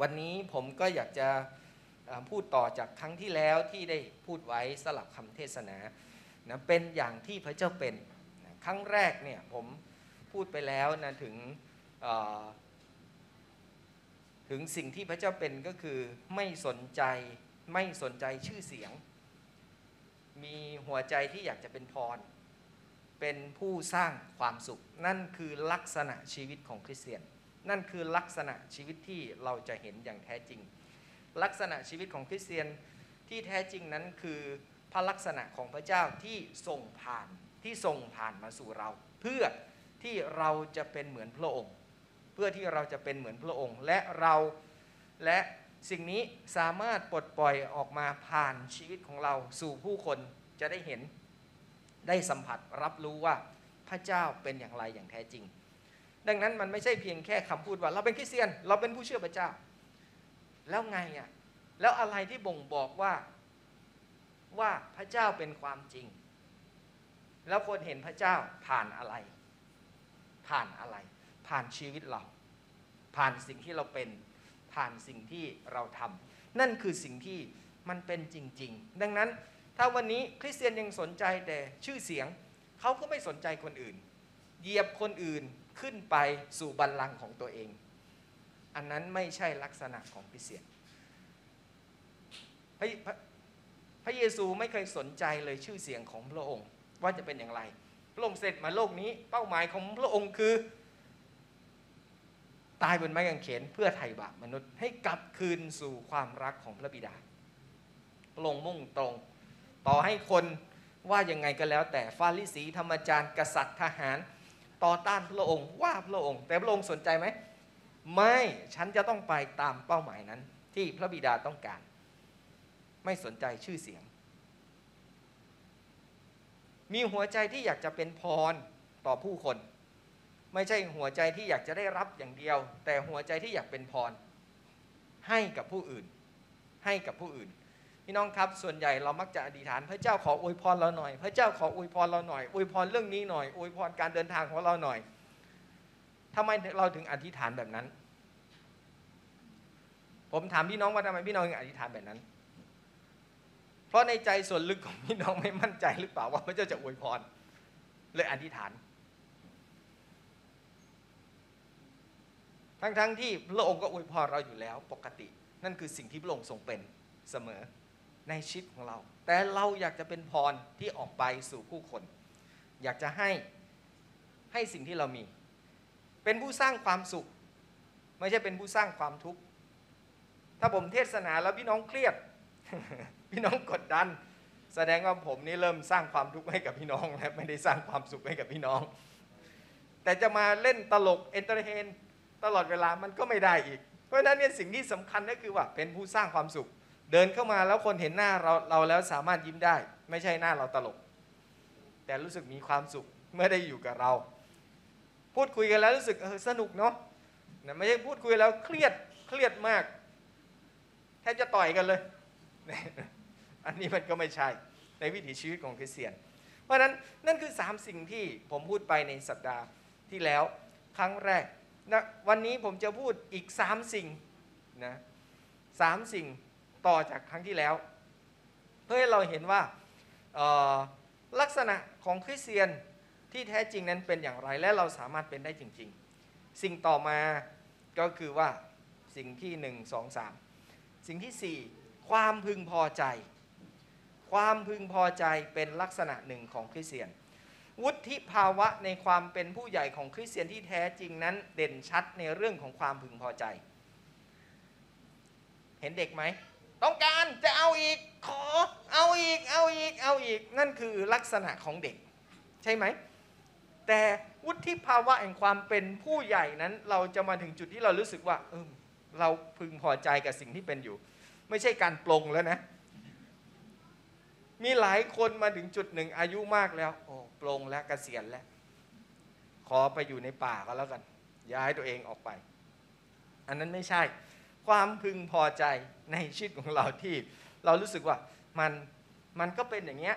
วันนี้ผมก็อยากจะพูดต่อจากครั้งที่แล้วที่ได้พูดไว้สลับคำเทศนานะเป็นอย่างที่พระเจ้าเป็นนะครั้งแรกเนี่ยผมพูดไปแล้วนะถึงถึงสิ่งที่พระเจ้าเป็นก็คือไม่สนใจไม่สนใจชื่อเสียง มีหัวใจที่อยากจะเป็นพร เป็นผู้สร้างความสุข นั่นคือลักษณะชีวิตของคริสเตียน นั่นคือลักษณะชีวิตที่เราจะเห็นอย่างแท้จริง ลักษณะชีวิตของคริสเตียนที่แท้จริงนั้นคือพระลักษณะของพระเจ้าที่ส่งผ่านที่ส่งผ่านมาสู่เรา เพื่อที่เราจะเป็นเหมือนพระองค์ เพื่อที่เราจะเป็นเหมือนพระองค์ และเราและสิ่งนี้สามารถปลดปล่อยออกมาผ่านชีวิตของเราสู่ผู้คนจะได้เห็นได้สัมผัสรับรู้ว่าพระเจ้าเป็นอย่างไรอย่างแท้จริง ดังนั้นมันไม่ใช่เพียงแค่คำพูดว่า เราเป็นคริสเตียน เราเป็นผู้เชื่อพระเจ้า แล้วไงอะแล้วอะไรที่บ่งบอกว่าว่าพระเจ้าเป็นความจริง แล้วคนเห็นพระเจ้าผ่านอะไร ผ่านอะไร ผ่านชีวิตเรา ผ่านสิ่งที่เราเป็น ผ่านสิ่งที่เราทำนั่นคือสิ่งที่มันเป็นจริง ๆ ดังนั้นถ้าวันนี้คริสเตียนยังสนใจแต่ชื่อเสียง เขาก็ไม่สนใจคนอื่น เหยียบคนอื่น ขึ้นไปสู่บัลลังก์ของตัวเอง อันนั้นไม่ใช่ลักษณะของคริเตียนพระพระพระเยซูไม่เคยสนใจเลยชื่อเสียงของพระองค์ ว่าจะเป็นอย่างไร พระองค์เสร็จมาโลกนี้ เป้าหมายของพระองค์คือ ตายบนไม้กางเขนเพื่อไถ่บาปมนุษย์ให้กลับคืนสู่ความรักของพระบิดาพระองค์มุ่งตรง ต่อให้คนว่ายังไงก็แล้วแต่ฟาริสีธรรมจารย์กษัตริย์ทหาร ต่อต้านพระองค์ว่าพระองค์ แต่พระองค์สนใจไหมไม่ฉันจะต้องไปตามเป้าหมายนั้น ที่พระบิดาต้องการ ไม่สนใจชื่อเสียง มีหัวใจที่อยากจะเป็นพรต่อผู้คน ไม่ใช่หัวใจที่อยากจะได้รับอย่างเดียว แต่หัวใจที่อยากเป็นพร ให้กับผู้อื่น ให้กับผู้อื่น พี่น้องครับ ส่วนใหญ่เรามักจะอธิษฐาน พระเจ้าขออวยพรเราหน่อย พระเจ้าขออวยพรเราหน่อยอวยพรเรื่องนี้หน่อยอวยพรการเดินทางของเราหน่อยทำไมเราถึงอธิษฐานแบบนั้น ผมถามพี่น้องว่าทำไมพี่น้องถึงอธิษฐานแบบนั้น เพราะในใจส่วนลึกของพี่น้องไม่มั่นใจหรือเปล่าว่าพระเจ้าจะอวยพรเลยอธิษฐาน ทั้งๆทที่พระองค์ก็อวยพรเราอยู่แล้วปกติ นั่นคือสิ่งที่พระองค์ทรงเป็นเสมอ ในชีวิตของเรา แต่เราอยากจะเป็นพรที่ออกไปสู่ผู้คน อยากจะให้ให้สิ่งที่เรามี เป็นผู้สร้างความสุข ไม่ใช่เป็นผู้สร้างความทุกข์ ถ้าผมเทศนาแล้วพี่น้องเครียด พี่น้องกดดัน แสดงว่าผมนี่เริ่มสร้างความทุกข์ให้กับพี่น้องแล้วไม่ได้สร้างความสุขให้กับพี่น้อง แต่จะมาเล่นตลกเอนเตอร์เทนตลอดเวลามันก็ไม่ได้อีก เพราะฉะนั้นเนี่ยสิ่งที่สำคัญก็คือว่าเป็นผู้สร้างความสุข เดินเข้ามาแล้วคนเห็นหน้าเราเราแล้วสามารถยิ้มได้ ไม่ใช่หน้าเราตลก แต่รู้สึกมีความสุขเมื่อได้อยู่กับเรา พูดคุยกันแล้วรู้สึกเออสนุกเนาะนะไม่ใช่พูดคุยแล้วเครียดเครียดมากแทบจะต่อยกันเลย อันนี้มันก็ไม่ใช่ในวิถีชีวิตของคริสเตียน เพราะนั้นนั่นคือสามสิ่งที่ผมพูดไปในสัปดาห์ที่แล้วครั้งแรกนะวันนี้ผมจะพูดอีกสามสิ่งนะสามสิ่ง ต่อจากครั้งที่แล้ว เพื่อให้เราเห็นว่าลักษณะของคริสเตียนที่แท้จริงนั้นเป็นอย่างไรและเราสามารถเป็นได้จริง ๆ สิ่งต่อมาก็คือว่าสิ่งที่หนึ่งสองสามสิ่งที่สี่ความพึงพอใจ ความพึงพอใจเป็นลักษณะหนึ่งของคริสเตียน วุฒิภาวะในความเป็นผู้ใหญ่ของคริสเตียนที่แท้จริงนั้นเด่นชัดในเรื่องของความพึงพอใจ เห็นเด็กไหม ต้องการจะเอาอีกขอเอาอีกเอาอีกเอาอีกนั่นคือลักษณะของเด็ก ใช่ไหม แต่วุฒิภาวะแห่งความเป็นผู้ใหญ่นั้น เราจะมาถึงจุดที่เรารู้สึกว่าเออเราพึงพอใจกับสิ่งที่เป็นอยู่ ไม่ใช่การปลงแล้วนะ มีหลายคนมาถึงจุดหนึ่งอายุมากแล้ว โอ้ปลงแล้วกเกษียณแล้ว ขอไปอยู่ในป่าก็แล้วกัน ย้ายตัวเองออกไป อันนั้นไม่ใช่ ความพึงพอใจในชีวิตของเราที่ เรารู้สึกว่ามันมันก็เป็นอย่างเงี้ย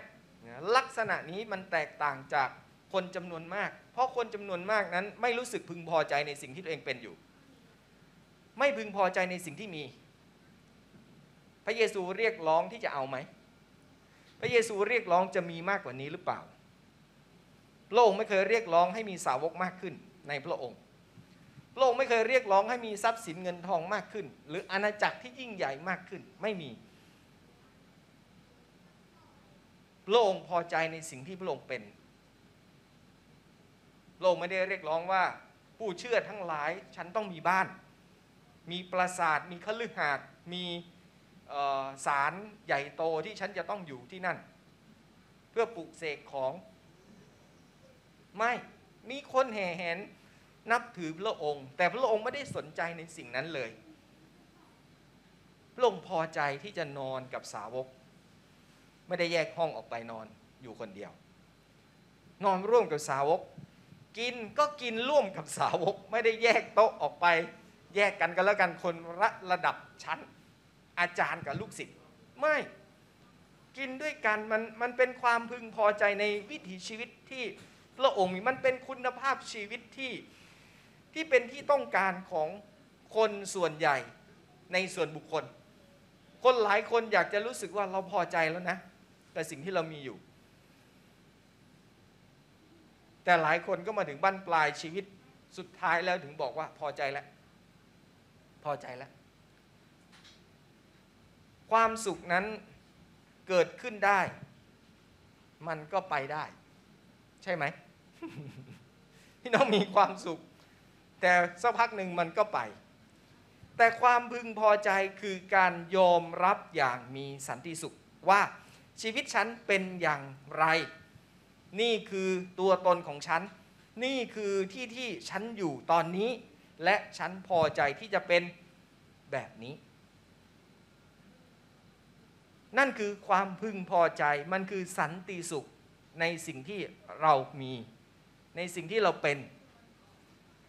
ลักษณะนี้มันแตกต่างจากคนจำนวนมาก เพราะคนจำนวนมากนั้นไม่รู้สึกพึงพอใจในสิ่งที่ตัวเองเป็นอยู่ ไม่พึงพอใจในสิ่งที่มี พระเยซูเรียกร้องที่จะเอาไหม พระเยซูเรียกร้องจะมีมากกว่านี้หรือเปล่าพระองค์ไม่เคยเรียกร้องให้มีสาวกมากขึ้นในพระองค์ พระองค์ไม่เคยเรียกร้องให้มีทรัพย์สินเงินทองมากขึ้น หรืออาณาจักรที่ยิ่งใหญ่มากขึ้นไม่มีพระองค์พอใจในสิ่งที่พระองค์เป็นพระองค์ไม่ได้เรียกร้องว่า ผู้เชื่อทั้งหลายฉันต้องมีบ้าน มีปราสาทมีคฤหาสน์มีศาลใหญ่โตที่ฉันจะต้องอยู่ที่นั่น เพื่อปลุกเสกของ ไม่มีคนแห่แหน นับถือพระองค์ แต่พระองค์ไม่ได้สนใจในสิ่งนั้นเลย พระองค์พอใจที่จะนอนกับสาวก ไม่ได้แยกห้องออกไปนอนอยู่คนเดียว นอนร่วมกับสาวก กินก็กินร่วมกับสาวก ไม่ได้แยกโต๊ะออกไป แยกกันกันแล้วกันคนระระดับชั้น อาจารย์กับลูกศิษย์ไม่กินด้วยกันมันมันเป็นความพึงพอใจในวิถีชีวิตที่พระองค์มีมันเป็นคุณภาพชีวิตที่ ที่เป็นที่ต้องการของคนส่วนใหญ่ในส่วนบุคคล คนหลายคนอยากจะรู้สึกว่าเราพอใจแล้วนะกับสิ่งที่เรามีอยู่ แต่หลายคนก็มาถึงบั้นปลายชีวิตสุดท้ายแล้วถึงบอกว่าพอใจแล้วพอใจแล้ว ความสุขนั้นเกิดขึ้นได้ มันก็ไปได้ ใช่ไหมพี่น้องมีความสุข แต่สักพักหนึ่งมันก็ไป แต่ความพึงพอใจคือการยอมรับอย่างมีสันติสุขว่าชีวิตฉันเป็นอย่างไร นี่คือตัวตนของฉัน นี่คือที่ที่ฉันอยู่ตอนนี้ และฉันพอใจที่จะเป็นแบบนี้ นั่นคือความพึงพอใจมันคือสันติสุขในสิ่งที่เรามี ในสิ่งที่เราเป็น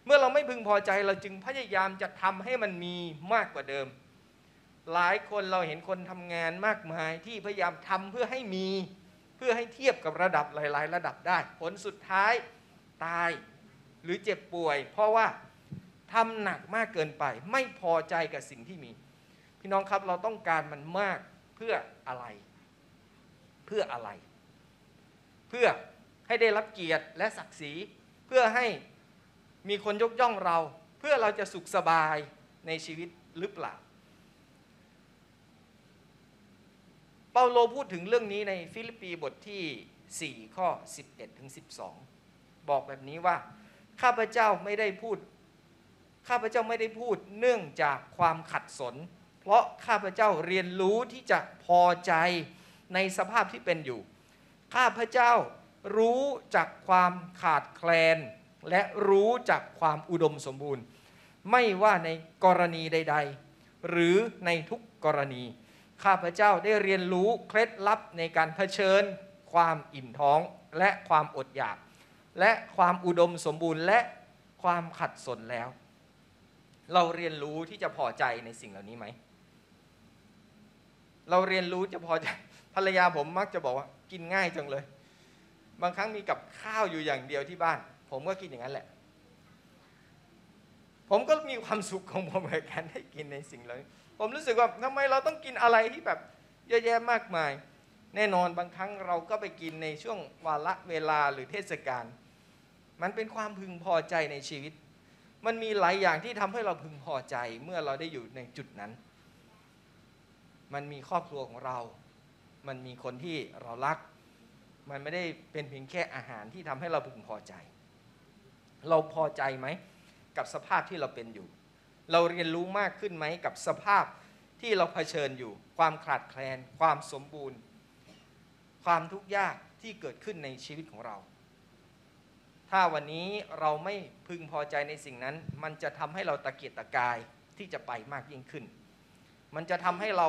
เมื่อเราไม่พึงพอใจเราจึงพยายามจะทำให้มันมีมากกว่าเดิม หลายคนเราเห็นคนทำงานมากมายที่พยายามทำเพื่อให้มีเพื่อให้เทียบกับระดับหลาย ๆ ระดับได้ ผลสุดท้ายตายหรือเจ็บป่วย เพราะว่าทำหนักมากเกินไป ไม่พอใจกับสิ่งที่มี พี่น้องครับเราต้องการมันมากเพื่ออะไร เพื่ออะไร เพื่อให้ได้รับเกียรติและศักดิ์ศรีเพื่อให้ มีคนยกย่องเรา เพื่อเราจะสุขสบายในชีวิตหรือเปล่า เปาโลพูดถึงเรื่องนี้ในฟิลิปปีบทที่ 4 ข้อ 11ถึง12 บอกแบบนี้ว่า ข้าพเจ้าไม่ได้พูด ข้าพเจ้าไม่ได้พูดเนื่องจากความขัดสน เพราะข้าพเจ้าเรียนรู้ที่จะพอใจในสภาพที่เป็นอยู่ ข้าพเจ้ารู้จากความขาดแคลน และรู้จากความอุดมสมบูรณ์ ไม่ว่าในกรณีใด ๆ หรือในทุกกรณี ข้าพเจ้าได้เรียนรู้เคล็ดลับในการเผชิญ ความอิ่มท้องและความอดอยาก และความอุดมสมบูรณ์ และความขัดสนแล้ว เราเรียนรู้ที่จะพอใจในสิ่งเหล่านี้ไหม เราเรียนรู้จะพอใจภรรยาผมมักจะบอกว่า กินง่ายจังเลย บางครั้งมีกับข้าวอยู่อย่างเดียวที่บ้าน ผมก็กินอย่างนั้นแหละ ผมก็มีความสุขของผมในการได้กินในสิ่งเหล่านี้ผมรู้สึกว่าทำไมเราต้องกินอะไรที่แบบเยอะแยะมากมาย แน่นอนบางครั้งเราก็ไปกินในช่วงวาระเวลาหรือเทศกาลมันเป็นความพึงพอใจในชีวิต มันมีหลายอย่างที่ทำให้เราพึงพอใจเมื่อเราได้อยู่ในจุดนั้น มันมีครอบครัวของเรา มันมีคนที่เรารัก มันไม่ได้เป็นเพียงแค่อาหารที่ทำให้เราพึงพอใจ เราพอใจไหมกับสภาพที่เราเป็นอยู่ เราเรียนรู้มากขึ้นไหมกับสภาพที่เราเผชิญอยู่ ความขาดแคลน ความสมบูรณ์ ความทุกข์ยากที่เกิดขึ้นในชีวิตของเรา ถ้าวันนี้เราไม่พึงพอใจในสิ่งนั้น มันจะทำให้เราตะเกียกตะกายที่จะไปมากยิ่งขึ้น มันจะทำให้เรา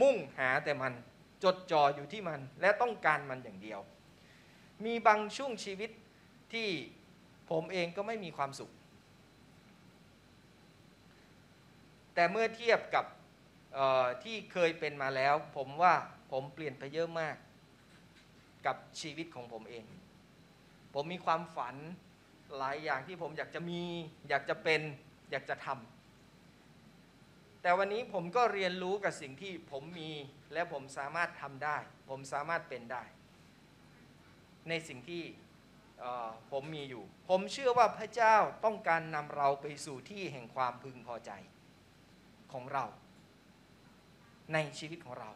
มุ่งหาแต่มันจดจ่ออยู่ที่มันและต้องการมันอย่างเดียว มีบางช่วงชีวิตที่ ผมเองก็ไม่มีความสุข แต่เมื่อเทียบกับที่เคยเป็นมาแล้ว ผมว่าผมเปลี่ยนไปเยอะมาก กับชีวิตของผมเอง ผมมีความฝันหลายอย่างที่ผมอยากจะมี อยากจะเป็นอยากจะทแต่วันนี้ผมก็เรียนรู้กับสิ่งที่ผมมีและผมสามารถทำได้ ผมสามารถเป็นได้ ในสิ่งที่ ผมมีอยู่ ผมเชื่อว่าพระเจ้าต้องการนำเราไปสู่ที่แห่งความพึงพอใจของเรา ในชีวิตของเรา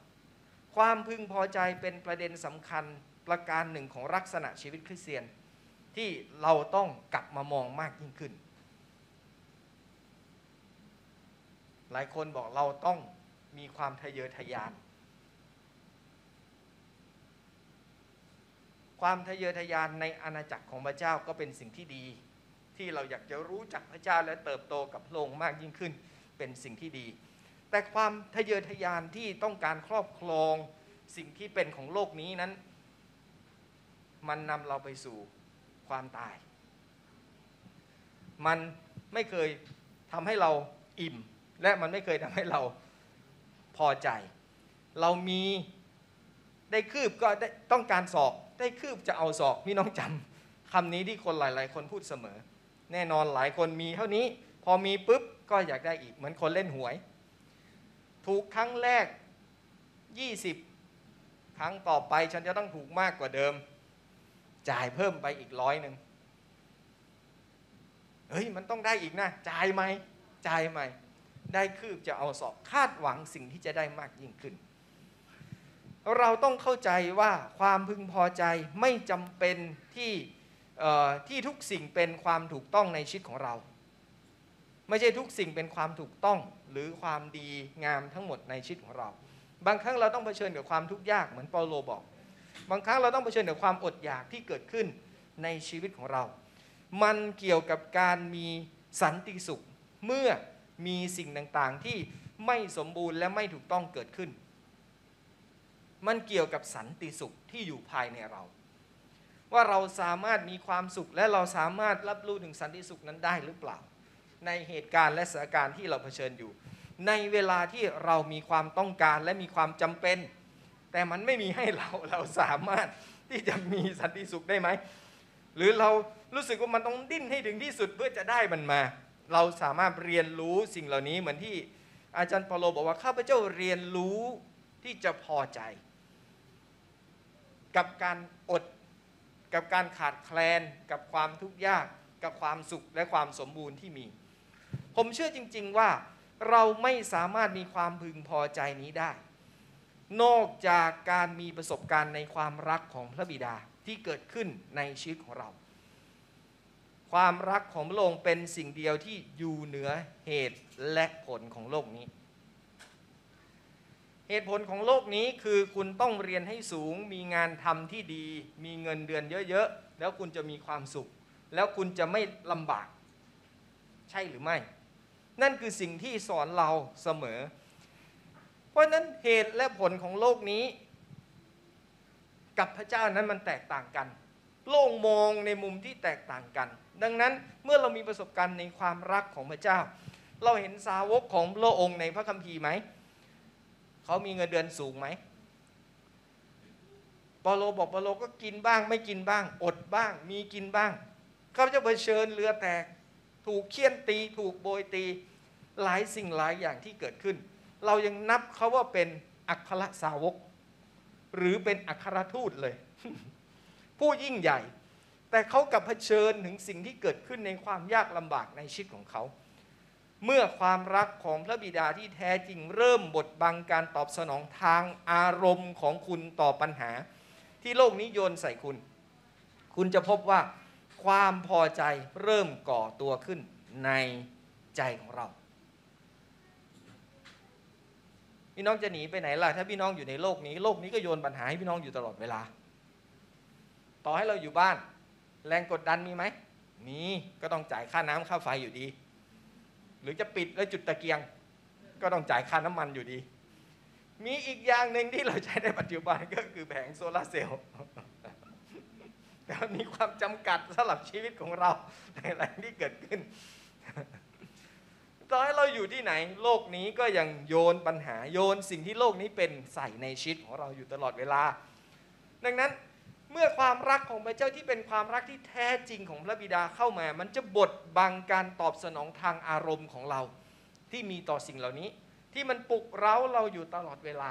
ความพึงพอใจเป็นประเด็นสำคัญประการหนึ่งของลักษณะชีวิตคริสเตียน ที่เราต้องกลับมามองมากยิ่งขึ้น หลายคนบอกเราต้องมีความทะเยอทะยาน ความทะเยอทะยานในอาณาจักรของพระเจ้าก็เป็นสิ่งที่ดี ที่เราอยากจะรู้จักพระเจ้าและเติบโตกับพระองค์มากยิ่งขึ้นเป็นสิ่งที่ดี แต่ความทะเยอทะยานที่ต้องการครอบครองสิ่งที่เป็นของโลกนี้นั้น มันนำเราไปสู่ความตาย มันไม่เคยทำให้เราอิ่ม และมันไม่เคยทำให้เราพอใจ เรามีได้คืบก็ได้ต้องการศอก ได้คืบจะเอาศอกพี่น้องจำคำนี้ที่คนหลาย ๆ คนพูดเสมอ แน่นอนหลายคนมีเท่านี้ พอมีปุ๊บก็อยากได้อีกเหมือนคนเล่นหวย ถูกครั้งแรก 20 ครั้งต่อไปฉันจะต้องถูกมากกว่าเดิม จ่ายเพิ่มไปอีกร้อยหนึ่งเฮ้ยมันต้องได้อีกนะจ่ายไหมจ่ายไหมได้คืบจะเอาสอบคาดหวังสิ่งที่จะได้มากยิ่งขึ้น เราต้องเข้าใจว่าความพึงพอใจไม่จำเป็นที่ที่ทุกสิ่งเป็นความถูกต้องในชีวิตของเรา ไม่ใช่ทุกสิ่งเป็นความถูกต้องหรือความดีงามทั้งหมดในชีวิตของเรา บางครั้งเราต้องเผชิญกับความทุกข์ยากเหมือนเปาโลบอก บางครั้งเราต้องเผชิญกับความอดอยากที่เกิดขึ้นในชีวิตของเรา มันเกี่ยวกับการมีสันติสุข เมื่อมีสิ่งต่างๆที่ไม่สมบูรณ์และไม่ถูกต้องเกิดขึ้น มันเกี่ยวกับสันติสุขที่อยู่ภายในเรา ว่าเราสามารถมีความสุขและเราสามารถรับรู้ถึงสันติสุขนั้นได้หรือเปล่า ในเหตุการณ์และสถานการณ์ที่เราเผชิญอยู่ ในเวลาที่เรามีความต้องการและมีความจำเป็น แต่มันไม่มีให้เราเราสามารถที่จะมีสันติสุขได้ไหมหรือเรารู้สึกว่ามันต้องดิ้นให้ถึงที่สุดเพื่อจะได้มันมา เราสามารถเรียนรู้สิ่งเหล่านี้เหมือนที่อาจารย์เปาโลบอกว่าข้าพเจ้าเรียนรู้ที่จะพอใจ กับการอด กับการขาดแคลน กับความทุกข์ยาก กับความสุขและความสมบูรณ์ที่มี ผมเชื่อจริง ๆ ว่าเราไม่สามารถมีความพึงพอใจนี้ได้ นอกจากการมีประสบการณ์ในความรักของพระบิดาที่เกิดขึ้นในชีวิตของเรา ความรักของพระองค์เป็นสิ่งเดียวที่อยู่เหนือเหตุและผลของโลกนี้ เหตุผลของโลกนี้คือคุณต้องเรียนให้สูง มีงานทำที่ดี มีเงินเดือนเยอะๆ แล้วคุณจะมีความสุข แล้วคุณจะไม่ลำบาก ใช่หรือไม่ นั่นคือสิ่งที่สอนเราเสมอ เพราะฉะนั้นเหตุและผลของโลกนี้ กับพระเจ้านั้นมันแตกต่างกัน โลกมองในมุมที่แตกต่างกัน ดังนั้นเมื่อเรามีประสบการณ์ในความรักของพระเจ้า เราเห็นสาวกของพระองค์ในพระคัมภีร์ไหม เขามีเงินเดือนสูงไหมเปาโลบอกเปาโลก็กินบ้าง ไม่กินบ้าง อดบ้าง มีกินบ้างเขาจะเผชิญเรือแตก ถูกเคี่ยนตี ถูกโบยตี หลายสิ่งหลายอย่างที่เกิดขึ้น เรายังนับเขาว่าเป็นอัครสาวก หรือเป็นอัครทูตเลย ผู้ยิ่งใหญ่ แต่เขากับเผชิญถึงสิ่งที่เกิดขึ้นในความยากลำบากในชีวิตของเขา เมื่อความรักของพระบิดาที่แท้จริงเริ่มบดบังการตอบสนองทางอารมณ์ของคุณต่อปัญหา ที่โลกนี้โยนใส่คุณ คุณจะพบว่าความพอใจเริ่มก่อตัวขึ้นในใจของเรา พี่น้องจะหนีไปไหนล่ะ ถ้าพี่น้องอยู่ในโลกนี้ โลกนี้ก็โยนปัญหาให้พี่น้องอยู่ตลอดเวลา ต่อให้เราอยู่บ้าน แรงกดดันมีไหมมีก็ต้องจ่ายค่าน้ำค่าไฟอยู่ดี หรือจะปิดแล้วจุดตะเกียง ก็ต้องจ่ายค่าน้ำมันอยู่ดี มีอีกอย่างหนึ่งที่เราใช้ในปัจจุบันก็คือแผงโซลาร์เซลล์แต่มีความจำกัดสำหรับชีวิตของเราในอะไรที่เกิดขึ้นต่อให้เราอยู่ที่ไหนโลกนี้ก็ยังโยนปัญหาโยนสิ่งที่โลกนี้เป็นใส่ในชีวิตของเราอยู่ตลอดเวลา ดังนั้น เมื่อความรักของพระเจ้าที่เป็นความรักที่แท้จริงของพระบิดาเข้ามา มันจะบดบังการตอบสนองทางอารมณ์ของเรา ที่มีต่อสิ่งเหล่านี้ ที่มันปลุกเร้าเราอยู่ตลอดเวลา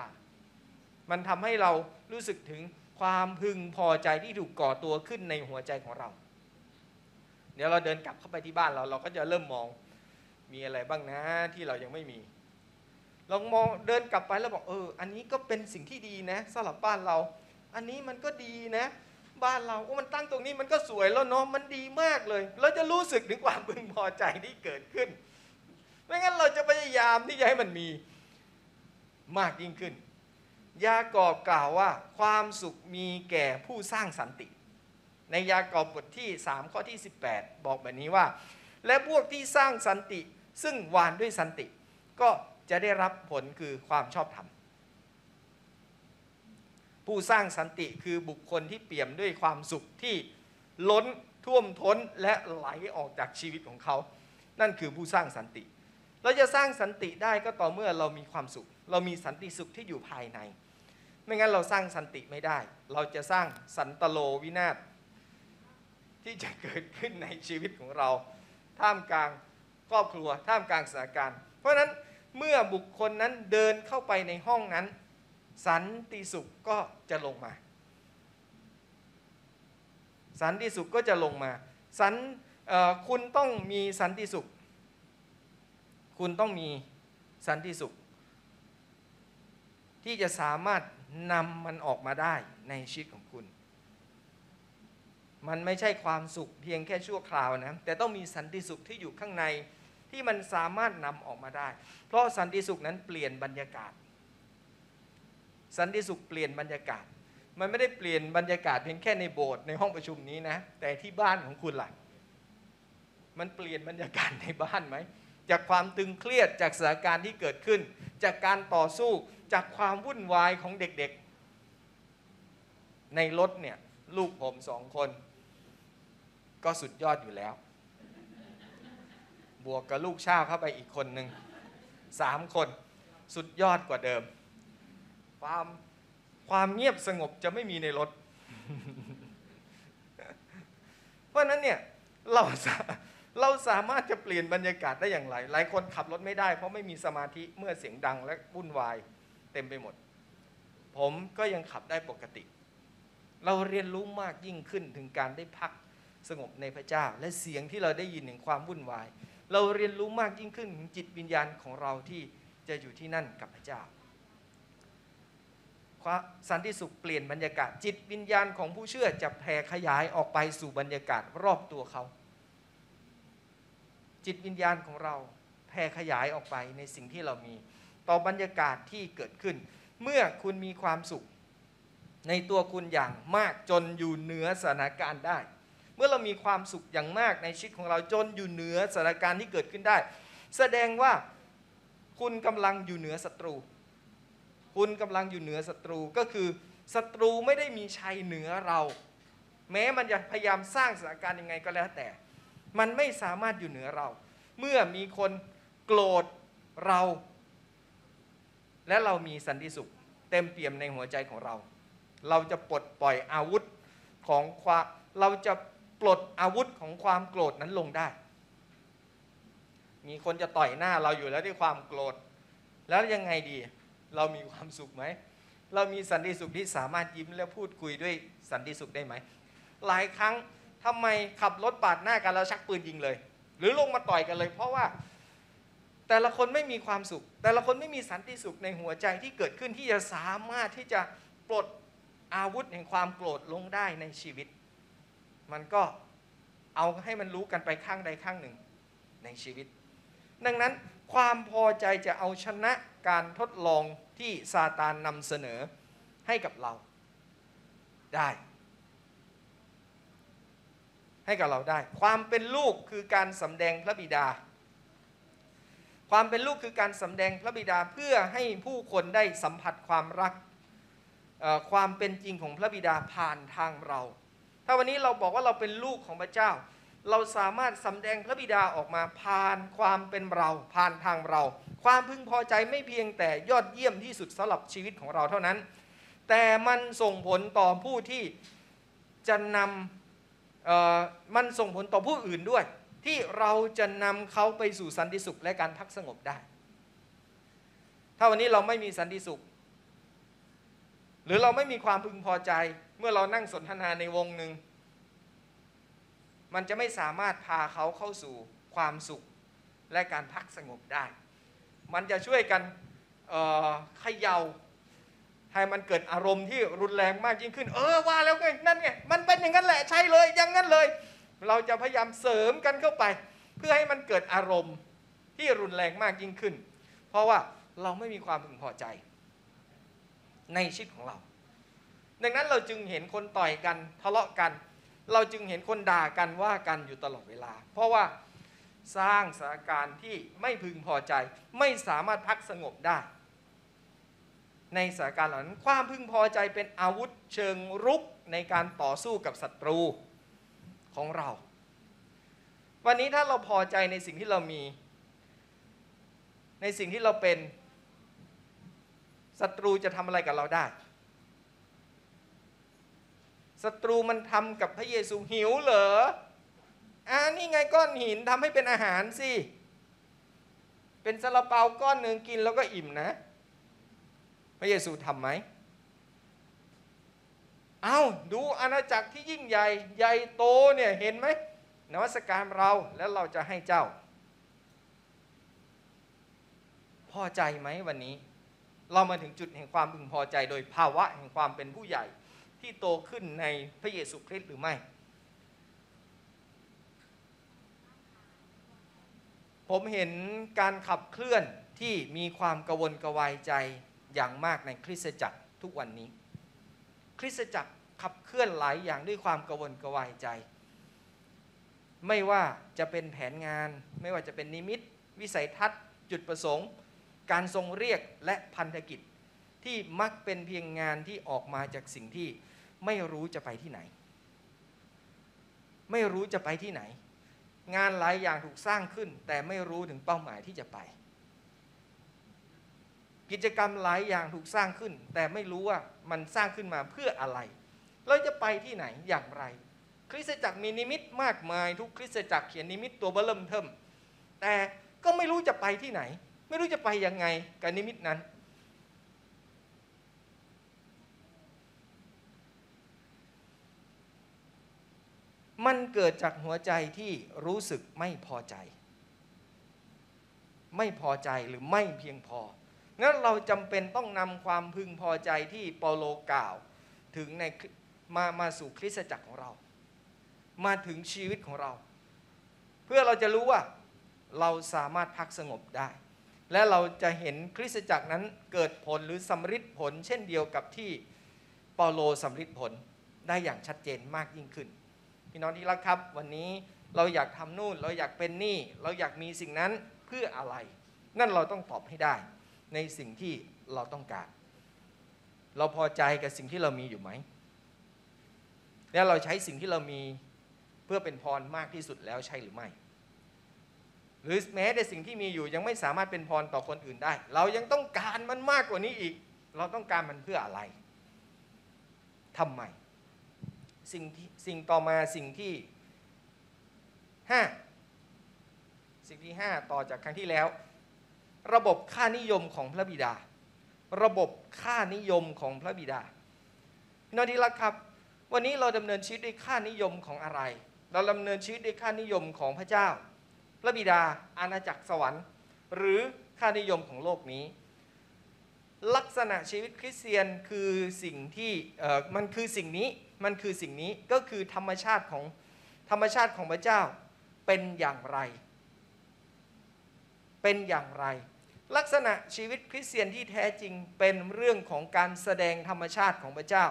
มันทำให้เรารู้สึกถึงความพึงพอใจที่ถูกก่อตัวขึ้นในหัวใจของเรา เดี๋ยวเราเดินกลับเข้าไปที่บ้านเรา เราก็จะเริ่มมองมีอะไรบ้างนะที่เรายังไม่มีลองมองเดินกลับไปแล้วบอกเออ อันนี้ก็เป็นสิ่งที่ดีนะสำหรับบ้านเรา อันนี้มันก็ดีนะ บ้านเราโอ้มันตั้งตรงนี้มันก็สวยแล้วเนาะมันดีมากเลยเราจะรู้สึกถึงความพึงพอใจที่เกิดขึ้นไม่งั้นเราจะพยายามที่จะให้มันมีมากยิ่งขึ้น ยากอบกล่าวว่าความสุขมีแก่ผู้สร้างสันติ ในยากอบบทที่ 3 ข้อที่ 18 บอกแบบนี้ว่า และพวกที่สร้างสันติซึ่งหวานด้วยสันติ ก็จะได้รับผลคือความชอบธรรม ผู้สร้างสันติคือบุคคลที่เปี่ยมด้วยความสุขที่ล้นท่วมท้นและไหลออกจากชีวิตของเขา นั่นคือผู้สร้างสันติ เราจะสร้างสันติได้ก็ต่อเมื่อเรามีความสุข เรามีสันติสุขที่อยู่ภายใน ไม่งั้นเราสร้างสันติไม่ได้ เราจะสร้างสันตโลวินาศที่จะเกิดขึ้นในชีวิตของเรา ท่ามกลางครอบครัว ท่ามกลางสถานการณ์ เพราะฉะนั้นเมื่อบุคคลนั้นเดินเข้าไปในห้องนั้น สันติสุขก็จะลงมา สันติสุขก็จะลงมา สันคุณต้องมีสันติสุข คุณต้องมีสันติสุข ที่จะสามารถนำมันออกมาได้ในชีวิตของคุณ มันไม่ใช่ความสุขเพียงแค่ชั่วคราวนะ แต่ต้องมีสันติสุขที่อยู่ข้างในที่มันสามารถนำออกมาได้ เพราะสันติสุขนั้นเปลี่ยนบรรยากาศ สันติสุขเปลี่ยนบรรยากาศ มันไม่ได้เปลี่ยนบรรยากาศเพียงแค่ในโบสถ์ในห้องประชุมนี้นะ แต่ที่บ้านของคุณล่ะ มันเปลี่ยนบรรยากาศในบ้านไหม จากความตึงเครียดจากสถานการณ์ที่เกิดขึ้น จากการต่อสู้จากความวุ่นวายของเด็กๆ ในรถเนี่ยลูกผมสองคน ก็สุดยอดอยู่แล้ว บวกกับลูกชาวเข้าไปอีกคนหนึ่งสามคนสุดยอดกว่าเดิม ความความเงียบสงบจะไม่มีในรถ เพราะนั้นเนี่ยเราเราสามารถจะเปลี่ยนบรรยากาศได้อย่างไร หลายคนขับรถไม่ได้ เพราะไม่มีสมาธิเมื่อเสียงดังและวุ่นวายเต็มไปหมด ผมก็ยังขับได้ปกติ เราเรียนรู้มากยิ่งขึ้นถึงการได้พักสงบในพระเจ้า และเสียงที่เราได้ยินถึงความวุ่นวาย เราเรียนรู้มากยิ่งขึ้นถึงจิตวิญญาณของเราที่จะอยู่ที่นั่นกับพระเจ้า สันติสุขเปลี่ยนบรรยากาศ จิตวิญญาณของผู้เชื่อจะแผ่ขยายออกไปสู่บรรยากาศรอบตัวเขา จิตวิญญาณของเราแผ่ขยายออกไปในสิ่งที่เรามี ต่อบรรยากาศที่เกิดขึ้น เมื่อคุณมีความสุข ในตัวคุณอย่างมากจนอยู่เหนือสถานการณ์ได้ เมื่อเรามีความสุขอย่างมากในชีวิตของเราจนอยู่เหนือสถานการณ์ที่เกิดขึ้นได้ แสดงว่าคุณกำลังอยู่เหนือศัตรู คุณกำลังอยู่เหนือศัตรูก็คือศัตรูไม่ได้มีชัยเหนือเรา แม้มันจะพยายามสร้างสถานการณ์ยังไงก็แล้วแต่ มันไม่สามารถอยู่เหนือเรา เมื่อมีคนโกรธเรา และเรามีสันติสุข เต็มเปี่ยมในหัวใจของเรา เราจะปลดปล่อยอาวุธของความเราจะปลดอาวุธของความโกรธนั้นลงได้ มีคนจะต่อยหน้าเราอยู่แล้วด้วยความโกรธ แล้วยังไงดี เรามีความสุขไหม เรามีสันติสุขที่สามารถยิ้มและพูดคุยด้วยสันติสุขได้ไหม หลายครั้งทำไมขับรถปาดหน้ากันแล้วชักปืนยิงเลย หรือลงมาต่อยกันเลย เพราะว่าแต่ละคนไม่มีความสุข แต่ละคนไม่มีสันติสุขในหัวใจที่เกิดขึ้นที่จะสามารถที่จะปลดอาวุธแห่งความโกรธลงได้ในชีวิต มันก็เอาให้มันรู้กันไปข้างใดข้างหนึ่งในชีวิต ดังนั้น ความพอใจจะเอาชนะการทดลองที่ซาตานนำเสนอให้กับเราได้ ให้กับเราได้ ความเป็นลูกคือการสำแดงพระบิดา ความเป็นลูกคือการสำแดงพระบิดาเพื่อให้ผู้คนได้สัมผัสความรักความเป็นจริงของพระบิดาผ่านทางเรา ถ้าวันนี้เราบอกว่าเราเป็นลูกของพระเจ้า เราสามารถสำแดงพระบิดาออกมาผ่านความเป็นเราผ่านทางเรา ความพึงพอใจไม่เพียงแต่ยอดเยี่ยมที่สุดสำหรับชีวิตของเราเท่านั้น แต่มันส่งผลต่อผู้ที่จะนำมันส่งผลต่อผู้อื่นด้วย ที่เราจะนำเขาไปสู่สันติสุขและการพักสงบได้ ถ้าวันนี้เราไม่มีสันติสุข หรือเราไม่มีความพึงพอใจเมื่อเรานั่งสนทนาในวงหนึ่ง มันจะไม่สามารถพาเขาเข้าสู่ความสุขและการพักสงบได้ มันจะช่วยกันเอ่อเขย่าให้มันเกิดอารมณ์ที่รุนแรงมากยิ่งขึ้น เออว่าแล้วไงนั่นไงมันเป็นอย่างนั้นแหละใช่เลยอย่างนั้นเลย เราจะพยายามเสริมกันเข้าไป เพื่อให้มันเกิดอารมณ์ที่รุนแรงมากยิ่งขึ้น เพราะว่าเราไม่มีความพึงพอใจ ในชีวิตของเรา ดังนั้นเราจึงเห็นคนต่อยกันทะเลาะกัน เราจึงเห็นคนด่ากันว่ากันอยู่ตลอดเวลา เพราะว่าสร้างสถานการณ์ที่ไม่พึงพอใจ ไม่สามารถพักสงบได้ ในสถานการณ์เหล่านั้นความพึงพอใจเป็นอาวุธเชิงรุกในการต่อสู้กับศัตรูของเรา วันนี้ถ้าเราพอใจในสิ่งที่เรามี ในสิ่งที่เราเป็นศัตรูจะทำอะไรกับเราได้ ศัตรูมันทำกับพระเยซูหิวเหรออ่านี่ไงก้อนหินทำให้เป็นอาหารสิ เป็นซาลาเปาก้อนหนึ่งกินแล้วก็อิ่มนะ พระเยซูทำไหมเอา้าดูอาณาจักรที่ยิ่งใหญ่ ใหญ่โตเนี่ยเห็นไหมนวัสการเราแล้วเราจะให้เจ้า พอใจไหมวันนี้ เรามาถึงจุดแห่งความพึงพอใจโดยภาวะแห่งความเป็นผู้ใหญ่ ที่โตขึ้นในพระเยซูคริสต์หรือไม่ ผมเห็นการขับเคลื่อนที่มีความกระวนกระวายใจอย่างมากในคริสตจักรทุกวันนี้ คริสตจักรขับเคลื่อนหลายอย่างด้วยความกระวนกระวายใจ ไม่ว่าจะเป็นแผนงาน ไม่ว่าจะเป็นนิมิต วิสัยทัศน์ จุดประสงค์ การทรงเรียกและพันธกิจที่มักเป็นเพียงงานที่ออกมาจากสิ่งที่ ไม่รู้จะไปที่ไหน ไม่รู้จะไปที่ไหน งานหลายอย่างถูกสร้างขึ้น แต่ไม่รู้ถึงเป้าหมายที่จะไป กิจกรรมหลายอย่างถูกสร้างขึ้น แต่ไม่รู้ว่ามันสร้างขึ้นมาเพื่ออะไรเราจะไปที่ไหนอย่างไร คริสตจักรมีนิมิตมากมาย ทุกคริสตจักรเขียนนิมิตตัวเบอเริ่มเทิมแต่ก็ไม่รู้จะไปที่ไหน ไม่รู้จะไปยังไงกับนิมิตนั้น มันเกิดจากหัวใจที่รู้สึกไม่พอใจ ไม่พอใจหรือไม่เพียงพอ งั้นเราจำเป็นต้องนำความพึงพอใจที่เปาโลกล่าว ถึงในมามาสู่คริสตจักรของเรา มาถึงชีวิตของเรา เพื่อเราจะรู้ว่าเราสามารถพักสงบได้ และเราจะเห็นคริสตจักรนั้นเกิดผลหรือสำฤทธิ์ผล เช่นเดียวกับที่เปาโลสำฤทธิ์ผลได้อย่างชัดเจนมากยิ่งขึ้น พี่น้องที่รักครับ วันนี้เราอยากทำนู่น เราอยากเป็นนี่ เราอยากมีสิ่งนั้นเพื่ออะไร นั่นเราต้องตอบให้ได้ ในสิ่งที่เราต้องการ เราพอใจกับสิ่งที่เรามีอยู่ไหม แล้วเราใช้สิ่งที่เรามีเพื่อเป็นพรมากที่สุดแล้วใช่หรือไม่ หรือแม้แต่สิ่งที่มีอยู่ยังไม่สามารถเป็นพรต่อคนอื่นได้ เรายังต้องการมันมากกว่านี้อีก เราต้องการมันเพื่ออะไรทำไม สิ่งสิ่งต่อมาสิ่งที่ห้าสิ่งที่ห้าต่อจากครั้งที่แล้ว ระบบค่านิยมของพระบิดา ระบบค่านิยมของพระบิดาพี่น้องที่รักครับ วันนี้เราดำเนินชีวิตด้วยค่านิยมของอะไร เราดำเนินชีวิตด้วยค่านิยมของพระเจ้า พระบิดาอาณาจักรสวรรค์ หรือค่านิยมของโลกนี้ลักษณะชีวิตคริสเตียนคือสิ่งที่มันคือสิ่งนี้ มันคือสิ่งนี้ก็คือธรรมชาติของธรรมชาติของพระเจ้าเป็นอย่างไร เป็นอย่างไร ลักษณะชีวิตคริสเตียนที่แท้จริงเป็นเรื่องของการแสดงธรรมชาติของพระเจ้า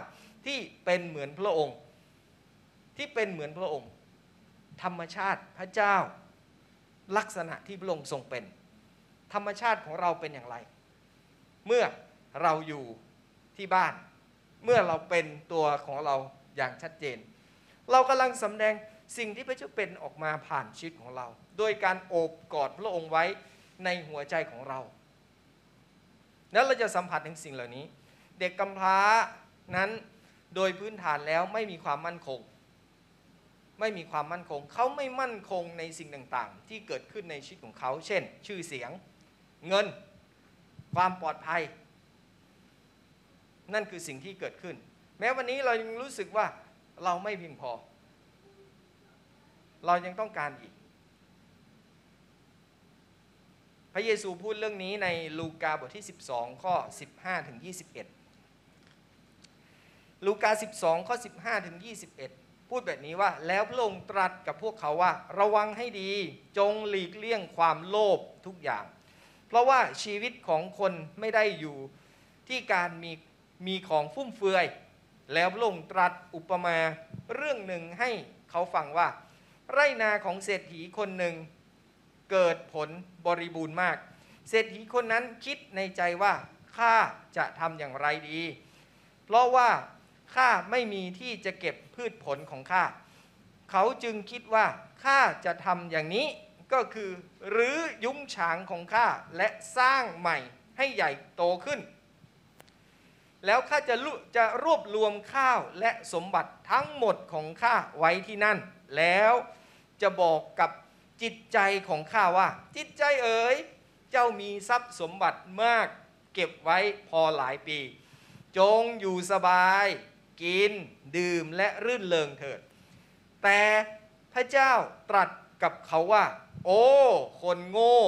ที่เป็นเหมือนพระองค์ ที่เป็นเหมือนพระองค์ ธรรมชาติพระเจ้า ลักษณะที่พระองค์ทรงเป็น ธรรมชาติของเราเป็นอย่างไร เมื่อเราอยู่ที่บ้าน เมื่อเราเป็นตัวของเรา อย่างชัดเจน เรากำลังสำแดงสิ่งที่พระเจ้าเป็นออกมาผ่านชีวิตของเรา โดยการโอบกอดพระองค์ไว้ในหัวใจของเรา แล้วเราจะสัมผัสถึงสิ่งเหล่านี้ เด็กกำพร้านั้นโดยพื้นฐานแล้วไม่มีความมั่นคง ไม่มีความมั่นคง เขาไม่มั่นคงในสิ่งต่างๆ ที่เกิดขึ้นในชีวิตของเขา เช่น ชื่อเสียง เงิน ความปลอดภัย นั่นคือสิ่งที่เกิดขึ้น แม้วันนี้เรายังรู้สึกว่าเราไม่เพียงพอ เรายังต้องการอีก พระเยซูพูดเรื่องนี้ในลูกาบทที่ 12 ข้อ 15 ถึง 21 ลูกา 12 ข้อ 15 ถึง 21 พูดแบบนี้ว่า แล้วพระองค์ตรัสกับพวกเขาว่า ระวังให้ดีจงหลีกเลี่ยงความโลภทุกอย่าง เพราะว่าชีวิตของคนไม่ได้อยู่ที่การมีมีของฟุ่มเฟือย แล้วพระองค์ตรัสอุปมาเรื่องหนึ่งให้เขาฟังว่า ไรนาของเศรษฐีคนหนึ่งเกิดผลบริบูรณ์มาก เศรษฐีคนนั้นคิดในใจว่าข้าจะทำอย่างไรดี เพราะว่าข้าไม่มีที่จะเก็บพืชผลของข้าเขาจึงคิดว่าข้าจะทำอย่างนี้ก็คือรื้อยุ้งฉางของข้าและสร้างใหม่ให้ใหญ่โตขึ้น แล้วข้าจะจะรวบรวมข้าวและสมบัติทั้งหมดของข้าไว้ที่นั่น แล้วจะบอกกับจิตใจของข้าว่า จิตใจเอ๋ยเจ้ามีทรัพย์สมบัติมาก เก็บไว้พอหลายปี จงอยู่สบาย กิน ดื่มและรื่นเริงเถิด แต่พระเจ้าตรัสกับเขาว่า โอ้ คนโง่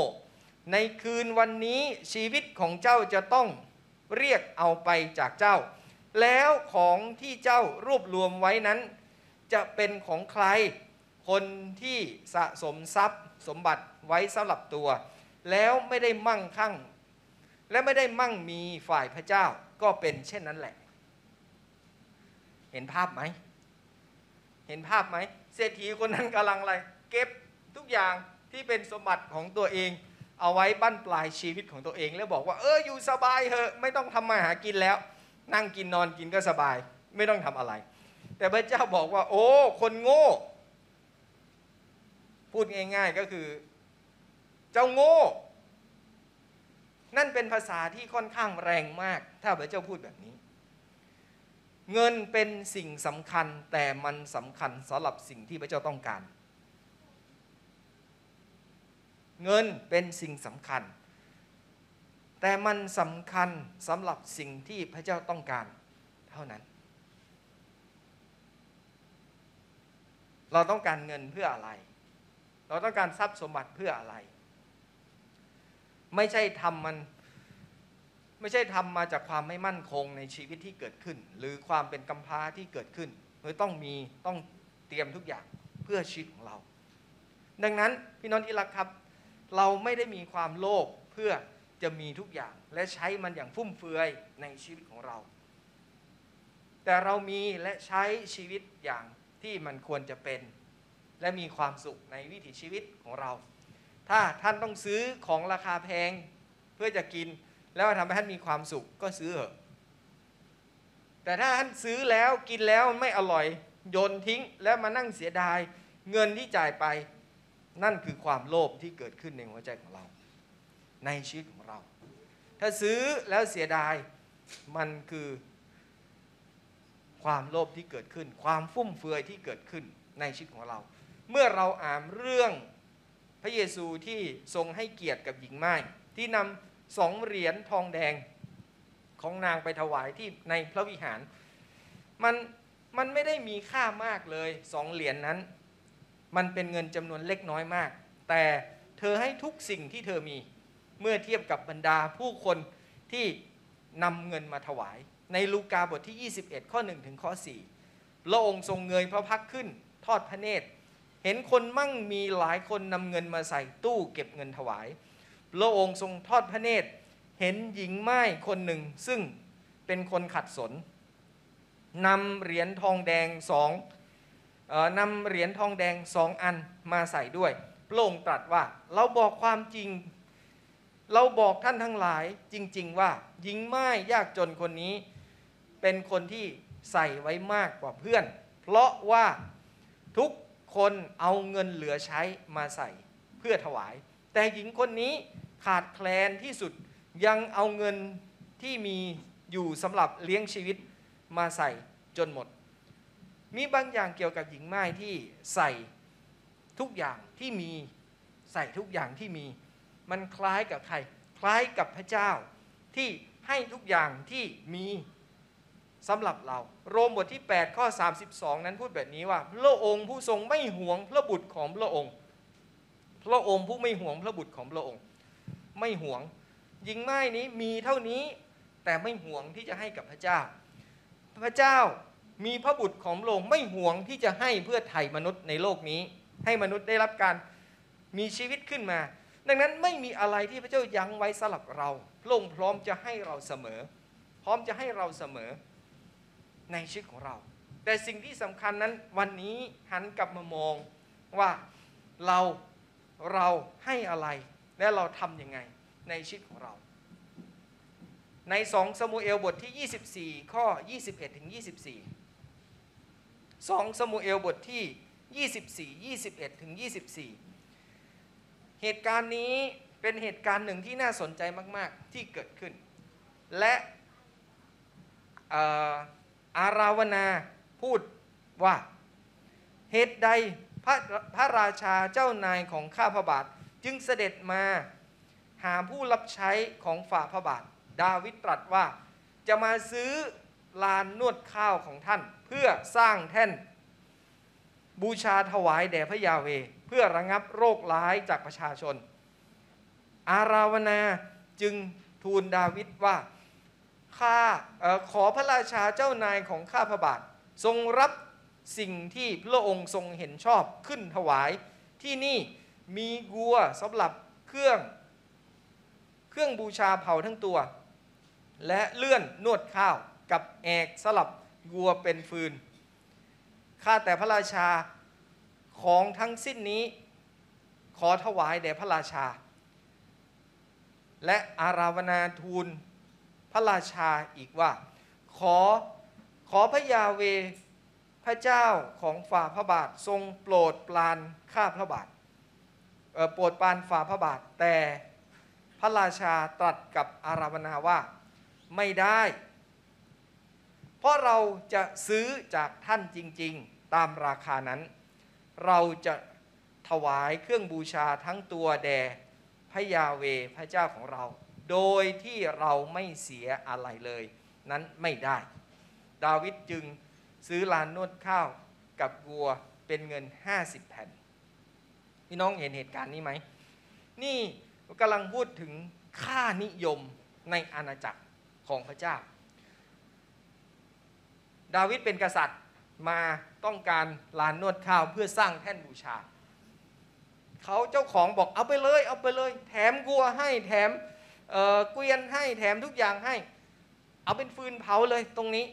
ในคืนวันนี้ชีวิตของเจ้าจะต้อง เรียกเอาไปจากเจ้า แล้วของที่เจ้ารวบรวมไว้นั้น จะเป็นของใคร คนที่สะสมทรัพย์สมบัติไว้สำหรับตัว แล้วไม่ได้มั่งคั่ง และไม่ได้มั่งมีฝ่ายพระเจ้าก็เป็นเช่นนั้นแหละ เห็นภาพไหม เห็นภาพไหมเศรษฐีคนนั้นกำลังอะไร เก็บทุกอย่างที่เป็นสมบัติของตัวเอง เอาไว้บั้นปลายชีวิตของตัวเอง แล้วบอกว่าเอออยู่สบายเถอะไม่ต้องทำมาหากินแล้ว นั่งกินนอนกินก็สบาย ไม่ต้องทำอะไร แต่พระเจ้าบอกว่า โอ้ คนโง่ พูดง่าย ๆก็คือ เจ้าโง่ นั่นเป็นภาษาที่ค่อนข้างแรงมาก ถ้าพระเจ้าพูดแบบนี้ เงินเป็นสิ่งสำคัญแต่มันสำคัญสำหรับสิ่งที่พระเจ้าต้องการ เงินเป็นสิ่งสำคัญ แต่มันสำคัญสำหรับสิ่งที่พระเจ้าต้องการเท่านั้น เราต้องการเงินเพื่ออะไร เราต้องการทรัพย์สมบัติเพื่ออะไร ไม่ใช่ทำมันไม่ใช่ทำมาจากความไม่มั่นคงในชีวิตที่เกิดขึ้น หรือความเป็นกำพร้าที่เกิดขึ้นเือต้องมีต้องเตรียมทุกอย่างเพื่อชีวิตของเรา ดังนั้นพี่น้องที่รักครับ เราไม่ได้มีความโลภเพื่อจะมีทุกอย่าง และใช้มันอย่างฟุ่มเฟือยในชีวิตของเรา แต่เรามีและใช้ชีวิตอย่างที่มันควรจะเป็น และมีความสุขในวิถีชีวิตของเรา ถ้าท่านต้องซื้อของราคาแพงเพื่อจะกิน แล้วทำให้ท่านมีความสุขก็ซื้อเถอะแต่ถ้าท่านซื้อแล้วกินแล้วไม่อร่อยโยนทิ้งแล้วมานั่งเสียดาย เงินที่จ่ายไป นั่นคือความโลภที่เกิดขึ้นในหัวใจของเรา ในชีวิตของเรา ถ้าซื้อแล้วเสียดายมันคือ ความโลภที่เกิดขึ้น ความฟุ่มเฟือยที่เกิดขึ้นในชีวิตของเรา เมื่อเราอ่านเรื่องพระเยซูที่ทรงให้เกียรติกับหญิงไม้ที่นำสองเหรียญทองแดงของนางไปถวายที่ในพระวิหาร มันมันไม่ได้มีค่ามากเลยสองเหรียญนนั้น มันเป็นเงินจำนวนเล็กน้อยมาก แต่เธอให้ทุกสิ่งที่เธอมี เมื่อเทียบกับบรรดาผู้คนที่นำเงินมาถวาย ในลูกาบทที่ 21 ข้อ 1 ถึงข้อ 4 พระองค์ทรงเงยพระพักขึ้นทอดพระเนตร เห็นคนมั่งมีหลายคนนำเงินมาใส่ตู้เก็บเงินถวาย พระองค์ทรงทอดพระเนตร เห็นหญิงไม้คนหนึ่งซึ่งเป็นคนขัดสนนำเหรียญทองแดงสอง นำเหรียญทองแดงสองอันมาใส่ด้วยพระองค์ตรัสว่าเราบอกความจริง เราบอกท่านทั้งหลายจริง ๆ ว่าหญิงไม้ยากจนคนนี้ เป็นคนที่ใส่ไว้มากกว่าเพื่อน เพราะว่าทุกคนเอาเงินเหลือใช้มาใส่เพื่อถวาย แต่หญิงคนนี้ขาดแคลนที่สุดยังเอาเงินที่มีอยู่สำหรับเลี้ยงชีวิตมาใส่จนหมด มีบางอย่างเกี่ยวกับหญิงไม้ที่ใส่ทุกอย่างที่มีใส่ทุกอย่างที่มี มันคล้ายกับใคร คล้ายกับพระเจ้า ที่ให้ทุกอย่างที่มีสำหรับเรา โรมบทที่ 8 ข้อ 32 นั้นพูดแบบนี้ว่า พระองค์ผู้ทรงไม่หวงพระบุตรของพระองค์ พระองค์ผู้ไม่หวงพระบุตรของพระองค์ ไม่หวงหญิงไม้นี้มีเท่านี้แต่ไม่หวงที่จะให้กับพระเจ้า พระเจ้า มีพระบุตรของพระองค์ไม่หวงที่จะให้เพื่อไถ่มนุษย์ในโลกนี้ ให้มนุษย์ได้รับการมีชีวิตขึ้นมา ดังนั้นไม่มีอะไรที่พระเจ้ายั้งไว้สำหรับเราพระองค์พร้อมจะให้เราเสมอ พร้อมจะให้เราเสมอในชีวิตของเรา แต่สิ่งที่สำคัญนั้นวันนี้หันกลับมามองว่าเราเราให้อะไรและเราทำยังไงในชีวิตของเรา ใน 2 สมุเอลบทที่ 24 ข้อ 21ถึง24 2สมุเอลบทที่ 24 21 ถึง 24 เหตุการณ์นี้เป็นเหตุการณ์หนึ่งที่น่าสนใจมาก ๆ ที่เกิดขึ้น และเอ่ออาราวนาพูดว่า เหตุใดพระพระราชาเจ้านายของข้าพระบาท จึงเสด็จมาหาผู้รับใช้ของฝ่าพระบาท ดาวิดตรัสว่าจะมาซื้อ ลานนวดข้าวของท่าน เพื่อสร้างแท่น บูชาถวายแด่พระยาเว เพื่อระงับโรคร้ายจากประชาชน อาราวนาจึงทูลดาวิดว่าข้าออขอพระราชาเจ้านายของข้าพระบาท ทรงรับสิ่งที่พระองค์ทรงเห็นชอบขึ้นถวาย ที่นี่มีกัวสำหรับเครื่อง เครื่องบูชาเผาทั้งตัว และเลื่อนนวดข้าว กับแอกสลับวัวเป็นฟืน ข้าแต่พระราชาของทั้งสิ้นนี้ ขอถวายแด่พระราชา และอาราวนาทูลพระราชาอีกว่า ขอขอพระยาเวพระเจ้าของฝ่าพระบาททรงโปรดปรานข้าพระบาทโปรดปรานฝ่าพระบาทแต่พระราชาตรัสกับอาราวนาว่า ไม่ได้ เพราะเราจะซื้อจากท่านจริง ๆ ตามราคานั้น เราจะถวายเครื่องบูชาทั้งตัวแด่พระยาเวพระเจ้าของเรา โดยที่เราไม่เสียอะไรเลย นั้นไม่ได้ ดาวิดจึงซื้อลานนวดข้าวกับวัวเป็นเงิน 50 แผ่น พี่น้องเห็นเหตุการณ์นี้ไหม นี่กำลังพูดถึงค่านิยมในอาณาจักรของพระเจ้า ดาวิดเป็นกษัตริย์มาต้องการลานนวดข้าวเพื่อสร้างแท่นบูชา เขาเจ้าของบอกเอาไปเลยเอาไปเลย แถมกัวให้แถมเกวียนให้แถมทุกอย่างให้ เอาเป็นฟืนเผาเลยตรงนี้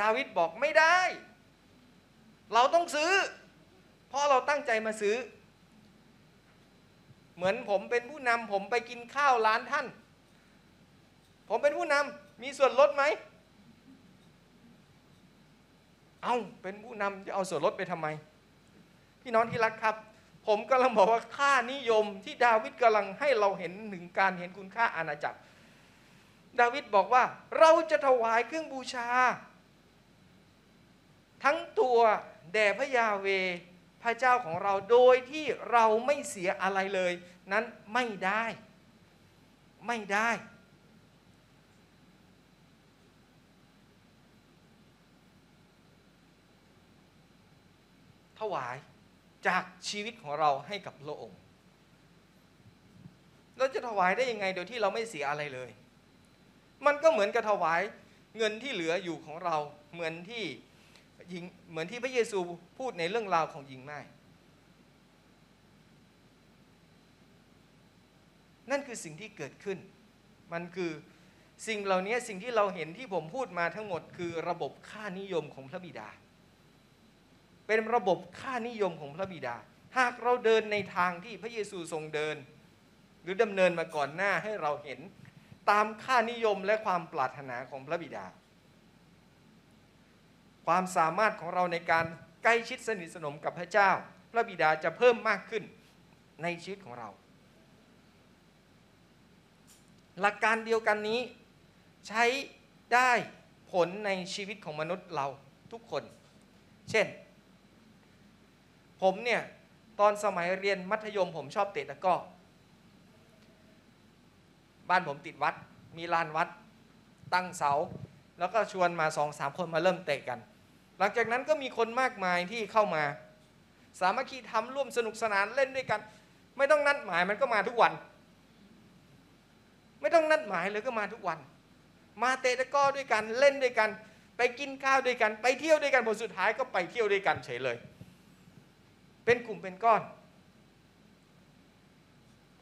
ดาวิดบอกไม่ได้ เราต้องซื้อ เพราะเราตั้งใจมาซื้อ เหมือนผมเป็นผู้นำผมไปกินข้าวร้านท่าน ผมเป็นผู้นำมีส่วนลดไหม เอาเป็นผู้นำจะเอาส่วนลดไปทำไม พี่น้องที่รักครับ ผมกำลังบอกว่าค่านิยมที่ดาวิดกำลังให้เราเห็นถึงการเห็นคุณค่าอาณาจักร ดาวิดบอกว่าเราจะถวายเครื่องบูชา ทั้งตัวแด่พระยาเวพระเจ้าของเราโดยที่เราไม่เสียอะไรเลย นั้นไม่ได้ ไม่ได้ วายจากชีวิตของเราให้กับพระองค์ เราจะถวายได้ยังไงโดยที่เราไม่เสียอะไรเลย มันก็เหมือนกับถวายเงินที่เหลืออยู่ของเราเหมือนที่หญิงเหมือนที่พระเยซูพูดในเรื่องราวของหญิงไม้นั่นคือสิ่งที่เกิดขึ้น มันคือสิ่งเหล่านี้สิ่งที่เราเห็นที่ผมพูดมาทั้งหมดคือระบบค่านิยมของพระบิดา เป็นระบบค่านิยมของพระบิดา หากเราเดินในทางที่พระเยซูทรงเดิน หรือดำเนินมาก่อนหน้าให้เราเห็นตามค่านิยมและความปรารถนาของพระบิดา ความสามารถของเราในการใกล้ชิดสนิทสนมกับพระเจ้า พระบิดาจะเพิ่มมากขึ้นในชีวิตของเรา หลักการเดียวกันนี้ใช้ได้ผลในชีวิตของมนุษย์เราทุกคน เช่น ผมเนี่ย ตอนสมัยเรียนมัธยมผมชอบเตะตะก้อบ้านผมติดวัด มีลานวัด ตั้งเสา แล้วก็ชวนมาสองสามคนมาเริ่มเตะกัน หลังจากนั้นก็มีคนมากมายที่เข้ามา สามัคคีทำร่วมสนุกสนานเล่นด้วยกัน ไม่ต้องนัดหมายมันก็มาทุกวัน ไม่ต้องนัดหมายเลยก็มาทุกวัน มาเตะตะก้อด้วยกันเล่นด้วยกัน ไปกินข้าวด้วยกัน ไปเที่ยวด้วยกันผลสุดท้ายก็ไปเที่ยวด้วยกันเฉยเลย เป็นกลุ่มเป็นก้อน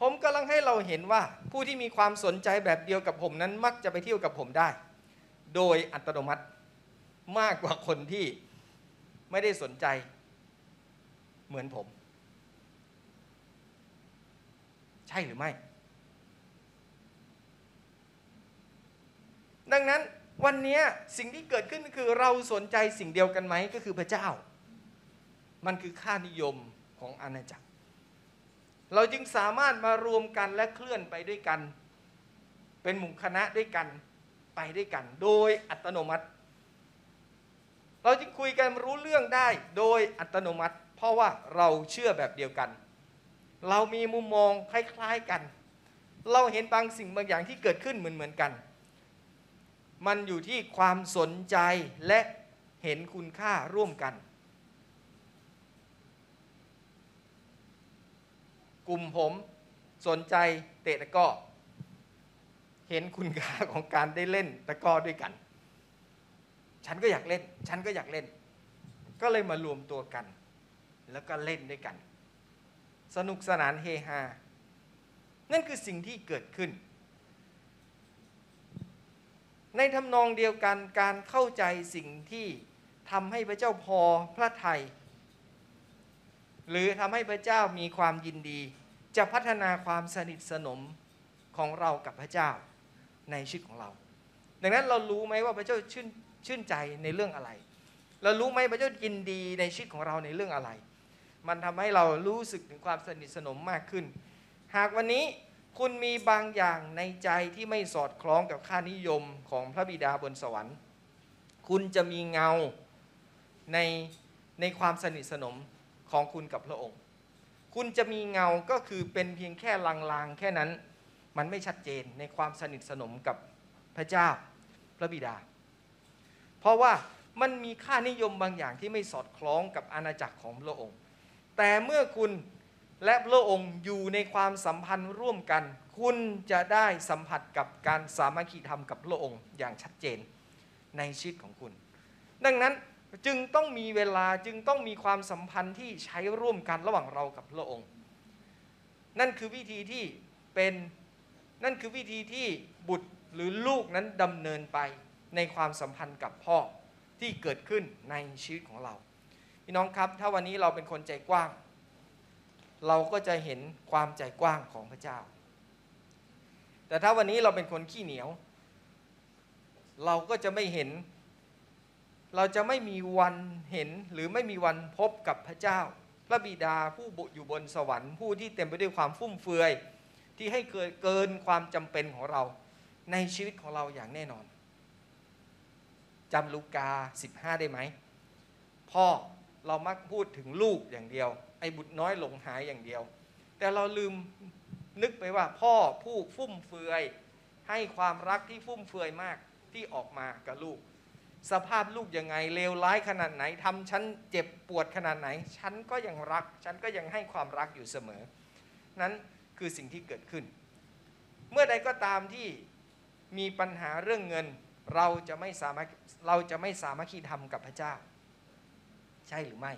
ผมกำลังให้เราเห็นว่าผู้ที่มีความสนใจแบบเดียวกับผมนั้นมักจะไปเที่ยวกับผมได้ โดยอัตโนมัติมากกว่าคนที่ไม่ได้สนใจเหมือนผม ใช่หรือไม่ ดังนั้นวันนี้สิ่งที่เกิดขึ้นคือเราสนใจสิ่งเดียวกันไหมก็คือพระเจ้า มันคือค่านิยมของอาณาจักร เราจึงสามารถมารวมกันและเคลื่อนไปด้วยกัน เป็นหมู่คณะด้วยกันไปด้วยกัน โดยอัตโนมัติ เราจึงคุยกันรู้เรื่องได้โดยอัตโนมัติ เพราะว่าเราเชื่อแบบเดียวกัน เรามีมุมมองคล้ายๆกัน เราเห็นบางสิ่งบางอย่างที่เกิดขึ้นเหมือนๆกัน มันอยู่ที่ความสนใจและเห็นคุณค่าร่วมกัน กลุ่มผมสนใจเตะตะก้อเห็นคุณค่าของการได้เล่นตะก้อด้วยกัน ฉันก็อยากเล่น ฉันก็อยากเล่น ก็เลยมารวมตัวกัน แล้วก็เล่นด้วยกัน สนุกสนานเฮฮา นั่นคือสิ่งที่เกิดขึ้น ในทำนองเดียวกันการเข้าใจสิ่งที่ทำให้พระเจ้าพอพระไทย หรือทำให้พระเจ้ามีความยินดี จะพัฒนาความสนิทสนมของเรากับพระเจ้าในชีวิตของเรา ดังนั้นเรารู้ไหมว่าพระเจ้าชื่นชื่นใจในเรื่องอะไร เรารู้ไหมพระเจ้ายินดีในชีวิตของเราในเรื่องอะไร มันทำให้เรารู้สึกถึงความสนิทสนมมากขึ้น หากวันนี้คุณมีบางอย่างในใจที่ไม่สอดคล้องกับค่านิยมของพระบิดาบนสวรรค์ คุณจะมีเงาในในความสนิทสนม ของคุณกับพระองค์ คุณจะมีเงาก็คือเป็นเพียงแค่ลางๆ แค่นั้น มันไม่ชัดเจนในความสนิทสนมกับพระเจ้าพระบิดา เพราะว่ามันมีค่านิยมบางอย่างที่ไม่สอดคล้องกับอาณาจักรของพระองค์ แต่เมื่อคุณและพระองค์อยู่ในความสัมพันธ์ร่วมกัน คุณจะได้สัมผัสกับการสามัคคีธรรมกับพระองค์อย่างชัดเจนในชีวิตของคุณ ดังนั้น จึงต้องมีเวลาจึงต้องมีความสัมพันธ์ที่ใช้ร่วมกันระหว่างเรากับพระองค์ นั่นคือวิธีที่เป็นนั่นคือวิธีที่บุตรหรือลูกนั้นดำเนินไปในความสัมพันธ์กับพ่อที่เกิดขึ้นในชีวิตของเรา พี่น้องครับ ถ้าวันนี้เราเป็นคนใจกว้าง เราก็จะเห็นความใจกว้างของพระเจ้า แต่ถ้าวันนี้เราเป็นคนขี้เหนียว เราก็จะไม่เห็น เราจะไม่มีวันเห็นหรือไม่มีวันพบกับพระเจ้า พระบิดาผู้บุอยู่บนสวรรค์ผู้ที่เต็มไปด้วยความฟุ่มเฟือย ที่ให้เกินเกินความจำเป็นของเรา ในชีวิตของเราอย่างแน่นอนจำลูกา 15 ได้ไหม พ่อเรามักพูดถึงลูกอย่างเดียว ไอ้บุตรน้อยหลงหายอย่างเดียว แต่เราลืมนึกไปว่าพ่อผู้ฟุ่มเฟือย ให้ความรักที่ฟุ่มเฟือยมากที่ออกมากับลูก สภาพลูกยังไงเลวร้ายขนาดไหนทำฉันเจ็บปวดขนาดไหน ฉันก็ยังรัก ฉันก็ยังให้ความรักอยู่เสมอ นั้นคือสิ่งที่เกิดขึ้น เมื่อใดก็ตามที่มีปัญหาเรื่องเงิน เราจะไม่สามารถเราจะไม่สามารถคีทำกับพระเจ้า ใช่หรือไม่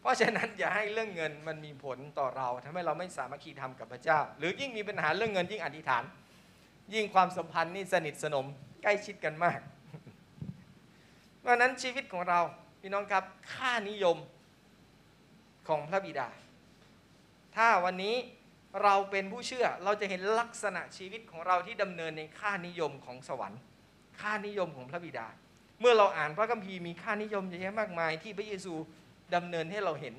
เพราะฉะนั้นอย่าให้เรื่องเงินมันมีผลต่อเราทำให้เราไม่สามารถคีทำกับพระเจ้า หรือยิ่งมีปัญหาเรื่องเงินยิ่งอธิษฐาน ยิ่งความสัมพันธ์นี่สนิทสนม ใกล้ชิดกันมาก เพราะนั้นชีวิตของเราพี่น้องครับค่านิยมของพระบิดา ถ้าวันนี้เราเป็นผู้เชื่อเราจะเห็นลักษณะชีวิตของเราที่ดำเนินในค่านิยมของสวรรค์ ค่านิยมของพระบิดา เมื่อเราอ่านพระคัมภีร์มีค่านิยมเยอะแยะมากมาย ที่พระเยซูดำเนินให้เราเห็น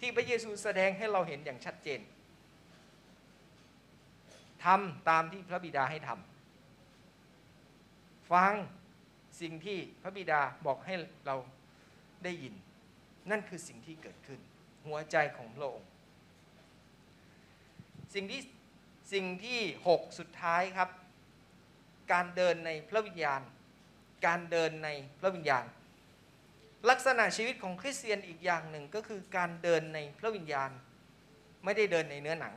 ที่พระเยซูแสดงให้เราเห็นอย่างชัดเจนทำตามที่พระบิดาให้ทำ ฟังสิ่งที่พระบิดาบอกให้เราได้ยิน นั่นคือสิ่งที่เกิดขึ้น หัวใจของพระองค์สิ่งที่สิ่งที่ 6 สุดท้ายครับ การเดินในพระวิญญาณ การเดินในพระวิญญาณ ลักษณะชีวิตของคริสเตียนอีกอย่างหนึ่งก็คือการเดินในพระวิญญาณ ไม่ได้เดินในเนื้อหนัง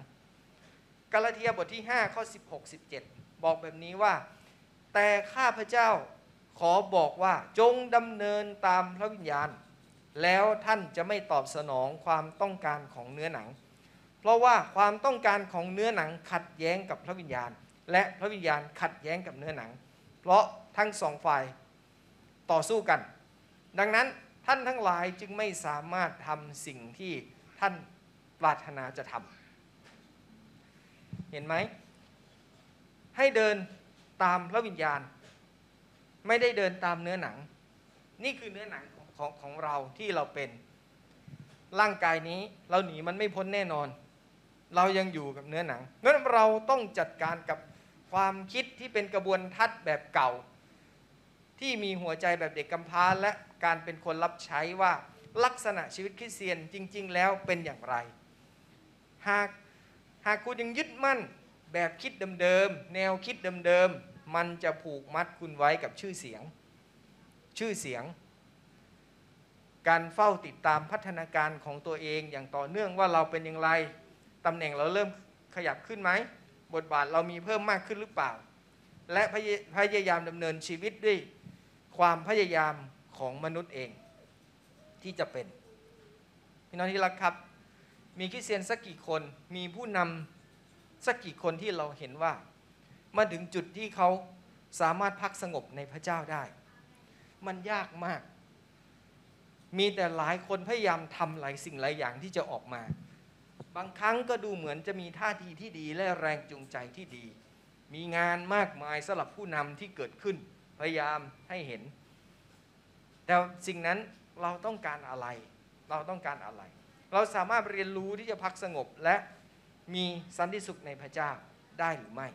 กาลาเทียบทที่ 5 ข้อ 16 17 บอกแบบนี้ว่า แต่ข้าพเจ้าขอบอกว่าจงดำเนินตามพระวิญญาณ แล้วท่านจะไม่ตอบสนองความต้องการของเนื้อหนัง เพราะว่าความต้องการของเนื้อหนังขัดแย้งกับพระวิญญาณ และพระวิญญาณขัดแย้งกับเนื้อหนัง เพราะทั้งสองฝ่ายต่อสู้กัน ดังนั้นท่านทั้งหลายจึงไม่สามารถทำสิ่งที่ท่านปรารถนาจะทำเห็นไหมให้เดิน ตามพระวิญญาณ ไม่ได้เดินตามเนื้อหนัง นี่คือเนื้อหนังของของของเราที่เราเป็น ร่างกายนี้เราหนีมันไม่พ้นแน่นอน เรายังอยู่กับเนื้อหนังงั้นเราต้องจัดการกับความคิดที่เป็นกระบวนทัศน์แบบเก่า ที่มีหัวใจแบบเด็กกำพร้าและการเป็นคนรับใช้ว่าลักษณะชีวิตคริสเตียนจริง ๆ แล้วเป็นอย่างไร หากหากคุณยังยึดมั่นแบบคิดเดิมๆ แนวคิดเดิมๆ มันจะผูกมัดคุณไว้กับชื่อเสียง ชื่อเสียง การเฝ้าติดตามพัฒนาการของตัวเองอย่างต่อเนื่องว่าเราเป็นอย่างไรตำแหน่งเราเริ่มขยับขึ้นไหมบทบาทเรามีเพิ่มมากขึ้นหรือเปล่า และพยายามดำเนินชีวิตด้วยความพยายามของมนุษย์เองที่จะเป็นพี่น้องที่รักครับ มีคริสเตียนสักกี่คนมีผู้นำสักกี่คนที่เราเห็นว่า มาถึงจุดที่เขาสามารถพักสงบในพระเจ้าได้ มันยากมาก มีแต่หลายคนพยายามทำหลายสิ่งหลายอย่างที่จะออกมา บางครั้งก็ดูเหมือนจะมีท่าทีที่ดีและแรงจูงใจที่ดี มีงานมากมายสำหรับผู้นำที่เกิดขึ้น พยายามให้เห็น แต่สิ่งนั้นเราต้องการอะไร เราต้องการอะไร เราสามารถเรียนรู้ที่จะพักสงบและมีสันติสุขในพระเจ้าได้หรือไม่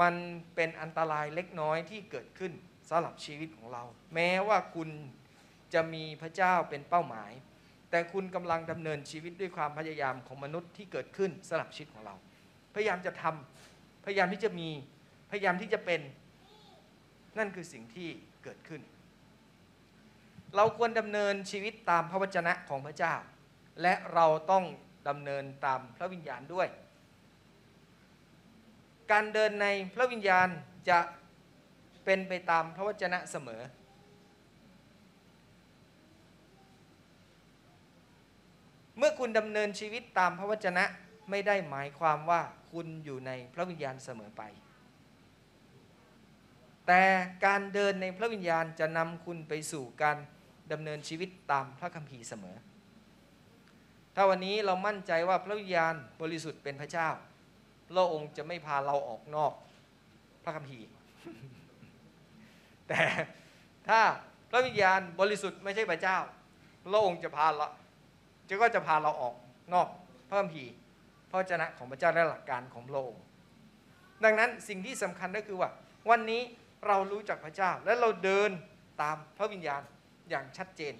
มันเป็นอันตรายเล็กน้อยที่เกิดขึ้นสำหรับชีวิตของเรา แม้ว่าคุณจะมีพระเจ้าเป็นเป้าหมาย แต่คุณกำลังดำเนินชีวิตด้วยความพยายามของมนุษย์ที่เกิดขึ้นสำหรับชีวิตของเรา พยายามจะทำพยายามที่จะมีพยายามที่จะเป็นนั่นคือสิ่งที่เกิดขึ้น เราควรดำเนินชีวิตตามพระวจนะของพระเจ้า และเราต้องดำเนินตามพระวิญญาณด้วย การเดินในพระวิญญาณจะเป็นไปตามพระวจนะเสมอ เมื่อคุณดำเนินชีวิตตามพระวจนะไม่ได้หมายความว่าคุณอยู่ในพระวิญญาณเสมอไป แต่การเดินในพระวิญญาณจะนำคุณไปสู่การดำเนินชีวิตตามพระคัมภีร์เสมอ ถ้าวันนี้เรามั่นใจว่าพระวิญญาณบริสุทธิ์เป็นพระเจ้า พระองค์จะไม่พาเราออกนอกพระคัมภีร์ แต่ถ้าพระวิญญาณบริสุทธิ์ไม่ใช่พระเจ้า พระองค์จะพาเราจะก็จะพาเราออกนอกพระคัมภีร์พระวจนะของพระเจ้าและหลักการของพระองค์ดังนั้นสิ่งที่สำคัญก็คือว่า วันนี้เรารู้จักพระเจ้า และเราเดินตามพระวิญญาณอย่างชัดเจน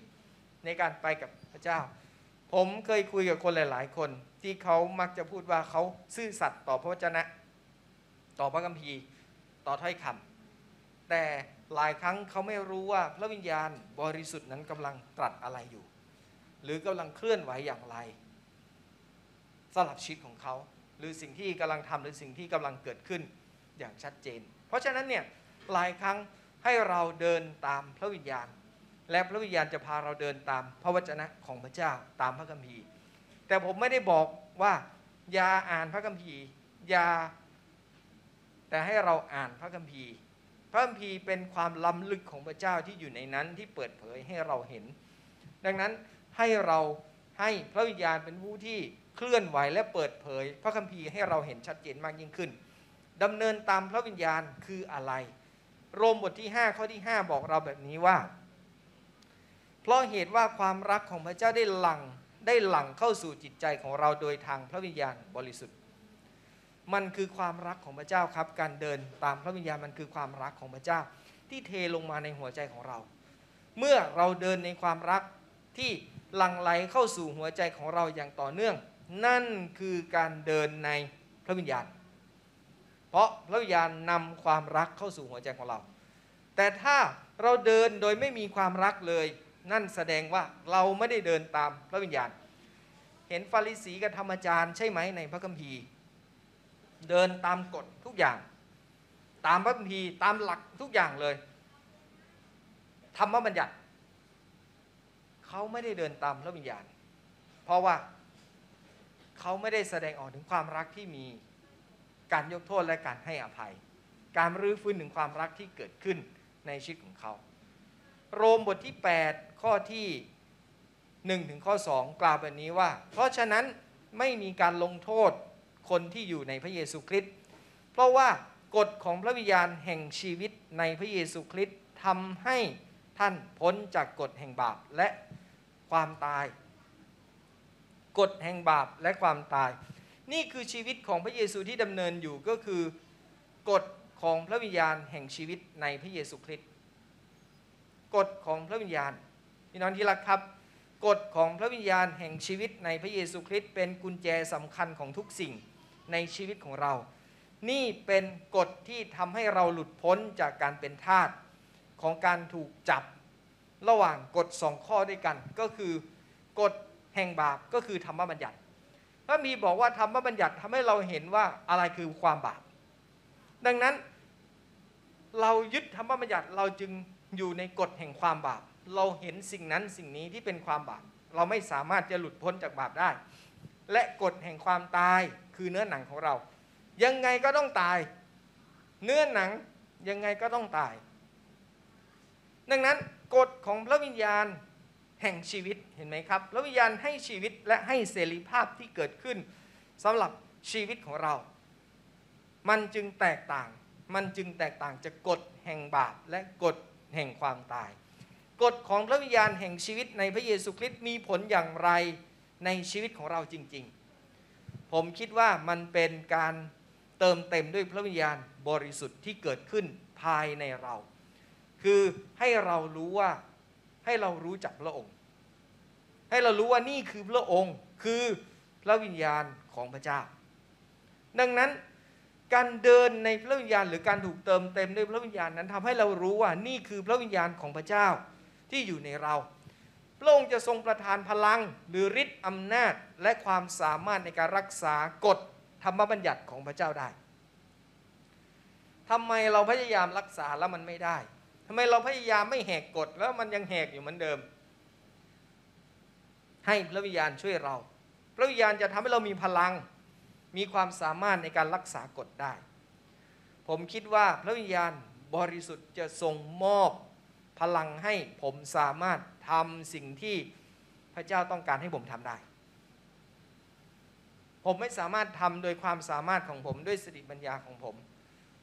ในการไปกับพระเจ้า ผมเคยคุยกับคนหลาย ๆ คน ที่เขามักจะพูดว่าเขาซื่อสัตย์ต่อพระวจนะ ต่อพระคัมภีร์ต่อถ้อยคำแต่หลายครั้งเขาไม่รู้ว่าพระวิญญาณบริสุทธิ์นั้นกำลังตรัสอะไรอยู่ หรือกำลังเคลื่อนไหวอย่างไรสำหรับชีวิตของเขา หรือสิ่งที่กำลังทำหรือสิ่งที่กำลังเกิดขึ้นอย่างชัดเจน เพราะฉะนั้นเนี่ยหลายครั้งให้เราเดินตามพระวิญญาณ และพระวิญญาณจะพาเราเดินตามพระวจนะของพระเจ้าตามพระคัมภีร์ แต่ผมไม่ได้บอกว่า อย่าอ่านพระคัมภีร์อย่าแต่ให้เราอ่านพระคัมภีร์ พระคัมภีร์เป็นความล้ำลึกของพระเจ้าที่อยู่ในนั้นที่เปิดเผยให้เราเห็น ดังนั้นให้เราให้พระวิญญาณเป็นผู้ที่เคลื่อนไหวและเปิดเผย พระคัมภีร์ให้เราเห็นชัดเจนมากยิ่งขึ้นดำเนินตามพระวิญญาณคืออะไร โรมบทที่ 5 ข้อที่ 5 บอกเราแบบนี้ว่า เพราะเหตุว่าความรักของพระเจ้าได้หลั่ง ได้หลั่งเข้าสู่จิตใจของเราโดยทางพระวิญญาณบริสุทธิ์ มันคือความรักของพระเจ้าครับ การเดินตามพระวิญญาณมันคือความรักของพระเจ้า ที่เทลงมาในหัวใจของเรา เมื่อเราเดินในความรักที่หลั่งไหลเข้าสู่หัวใจของเราอย่างต่อเนื่อง นั่นคือการเดินในพระวิญญาณ เพราะพระวิญญาณนำความรักเข้าสู่หัวใจของเรา แต่ถ้าเราเดินโดยไม่มีความรักเลย นั่นแสดงว่าเราไม่ได้เดินตามพระวิญญาณ เห็นฟาริสีกับธรรมจารย์ใช่ไหมในพระคัมภีร์ เดินตามกฎทุกอย่าง ตามพระคัมภีร์ตามหลักทุกอย่างเลยธรรมบัญญัติเขาไม่ได้เดินตามพระวิญญาณ เพราะว่าเขาไม่ได้แสดงออกถึงความรักที่มีการยกโทษและการให้อภัย การรื้อฟื้นถึงความรักที่เกิดขึ้นในชีวิตของเขา โรมบทที่ 8 ข้อที่1ถึงข้อ 2 กล่าวแบบนี้ว่า เพราะฉะนั้นไม่มีการลงโทษคนที่อยู่ในพระเยซูคริสต์เพราะว่ากฎของพระวิญญาณแห่งชีวิตในพระเยซูคริสต์ทำให้ท่านพ้นจากกฎแห่งบาปและความตาย กฎแห่งบาปและความตาย นี่คือชีวิตของพระเยซูที่ดำเนินอยู่ก็คือกฎของพระวิญญาณแห่งชีวิตในพระเยซูคริสต์ กฎของพระวิญญาณพี่น้องที่รักครับ กฎของพระวิญญาณแห่งชีวิตในพระเยซูคริสต์เป็นกุญแจสำคัญของทุกสิ่งในชีวิตของเรา นี่เป็นกฎที่ทำให้เราหลุดพ้นจากการเป็นทาสของการถูกจับระหว่างกฎสองข้อด้วยกัน ก็คือกฎแห่งบาปก็คือธรรมบัญญัติพระมีบอกว่าธรรมบัญญัติทำให้เราเห็นว่าอะไรคือความบาป ดังนั้นเรายึดธรรมบัญญัติเราจึง อยู่ในกฎแห่งความบาป เราเห็นสิ่งนั้นสิ่งนี้ที่เป็นความบาป เราไม่สามารถจะหลุดพ้นจากบาปได้ และกฎแห่งความตายคือเนื้อหนังของเรา ยังไงก็ต้องตาย เนื้อหนังยังไงก็ต้องตาย ดังนั้นกฎของพระวิญญาณแห่งชีวิตเห็นไหมครับ พระวิญญาณให้ชีวิตและให้เสรีภาพที่เกิดขึ้นสำหรับชีวิตของเรา มันจึงแตกต่าง มันจึงแตกต่างจากกฎแห่งบาปและกฎ แห่งความตาย กฎของพระวิญญาณแห่งชีวิตในพระเยซูคริสต์มีผลอย่างไรในชีวิตของเราจริง ๆ ผมคิดว่ามันเป็นการเติมเต็มด้วยพระวิญญาณบริสุทธิ์ที่เกิดขึ้นภายในเรา คือให้เรารู้ว่าให้เรารู้จักพระองค์ ให้เรารู้ว่านี่คือพระองค์คือพระวิญญาณของพระเจ้า ดังนั้น การเดินในพระวิญญาณ หรือการถูกเติมเต็มด้วยพระวิญญาณนั้นทำให้เรารู้ว่านี่คือพระวิญญาณของพระเจ้าที่อยู่ในเราพระองค์จะทรงประทานพลังหรือฤทธิ์อำนาจและความสามารถในการรักษากฎธรรมบัญญัติของพระเจ้าได้ทำไมเราพยายามรักษาแล้วมันไม่ได้ทำไมเราพยายามไม่แหกกฎแล้วมันยังแหกอยู่เหมือนเดิม ให้พระวิญญาณช่วยเรา พระวิญญาณจะทำให้เรามีพลัง มีความสามารถในการรักษากฎได้ ผมคิดว่าพระวิญญาณบริสุทธิ์จะทรงมอบพลังให้ผมสามารถทำสิ่งที่พระเจ้าต้องการให้ผมทำได้ ผมไม่สามารถทำโดยความสามารถของผมด้วยสติปัญญาของผม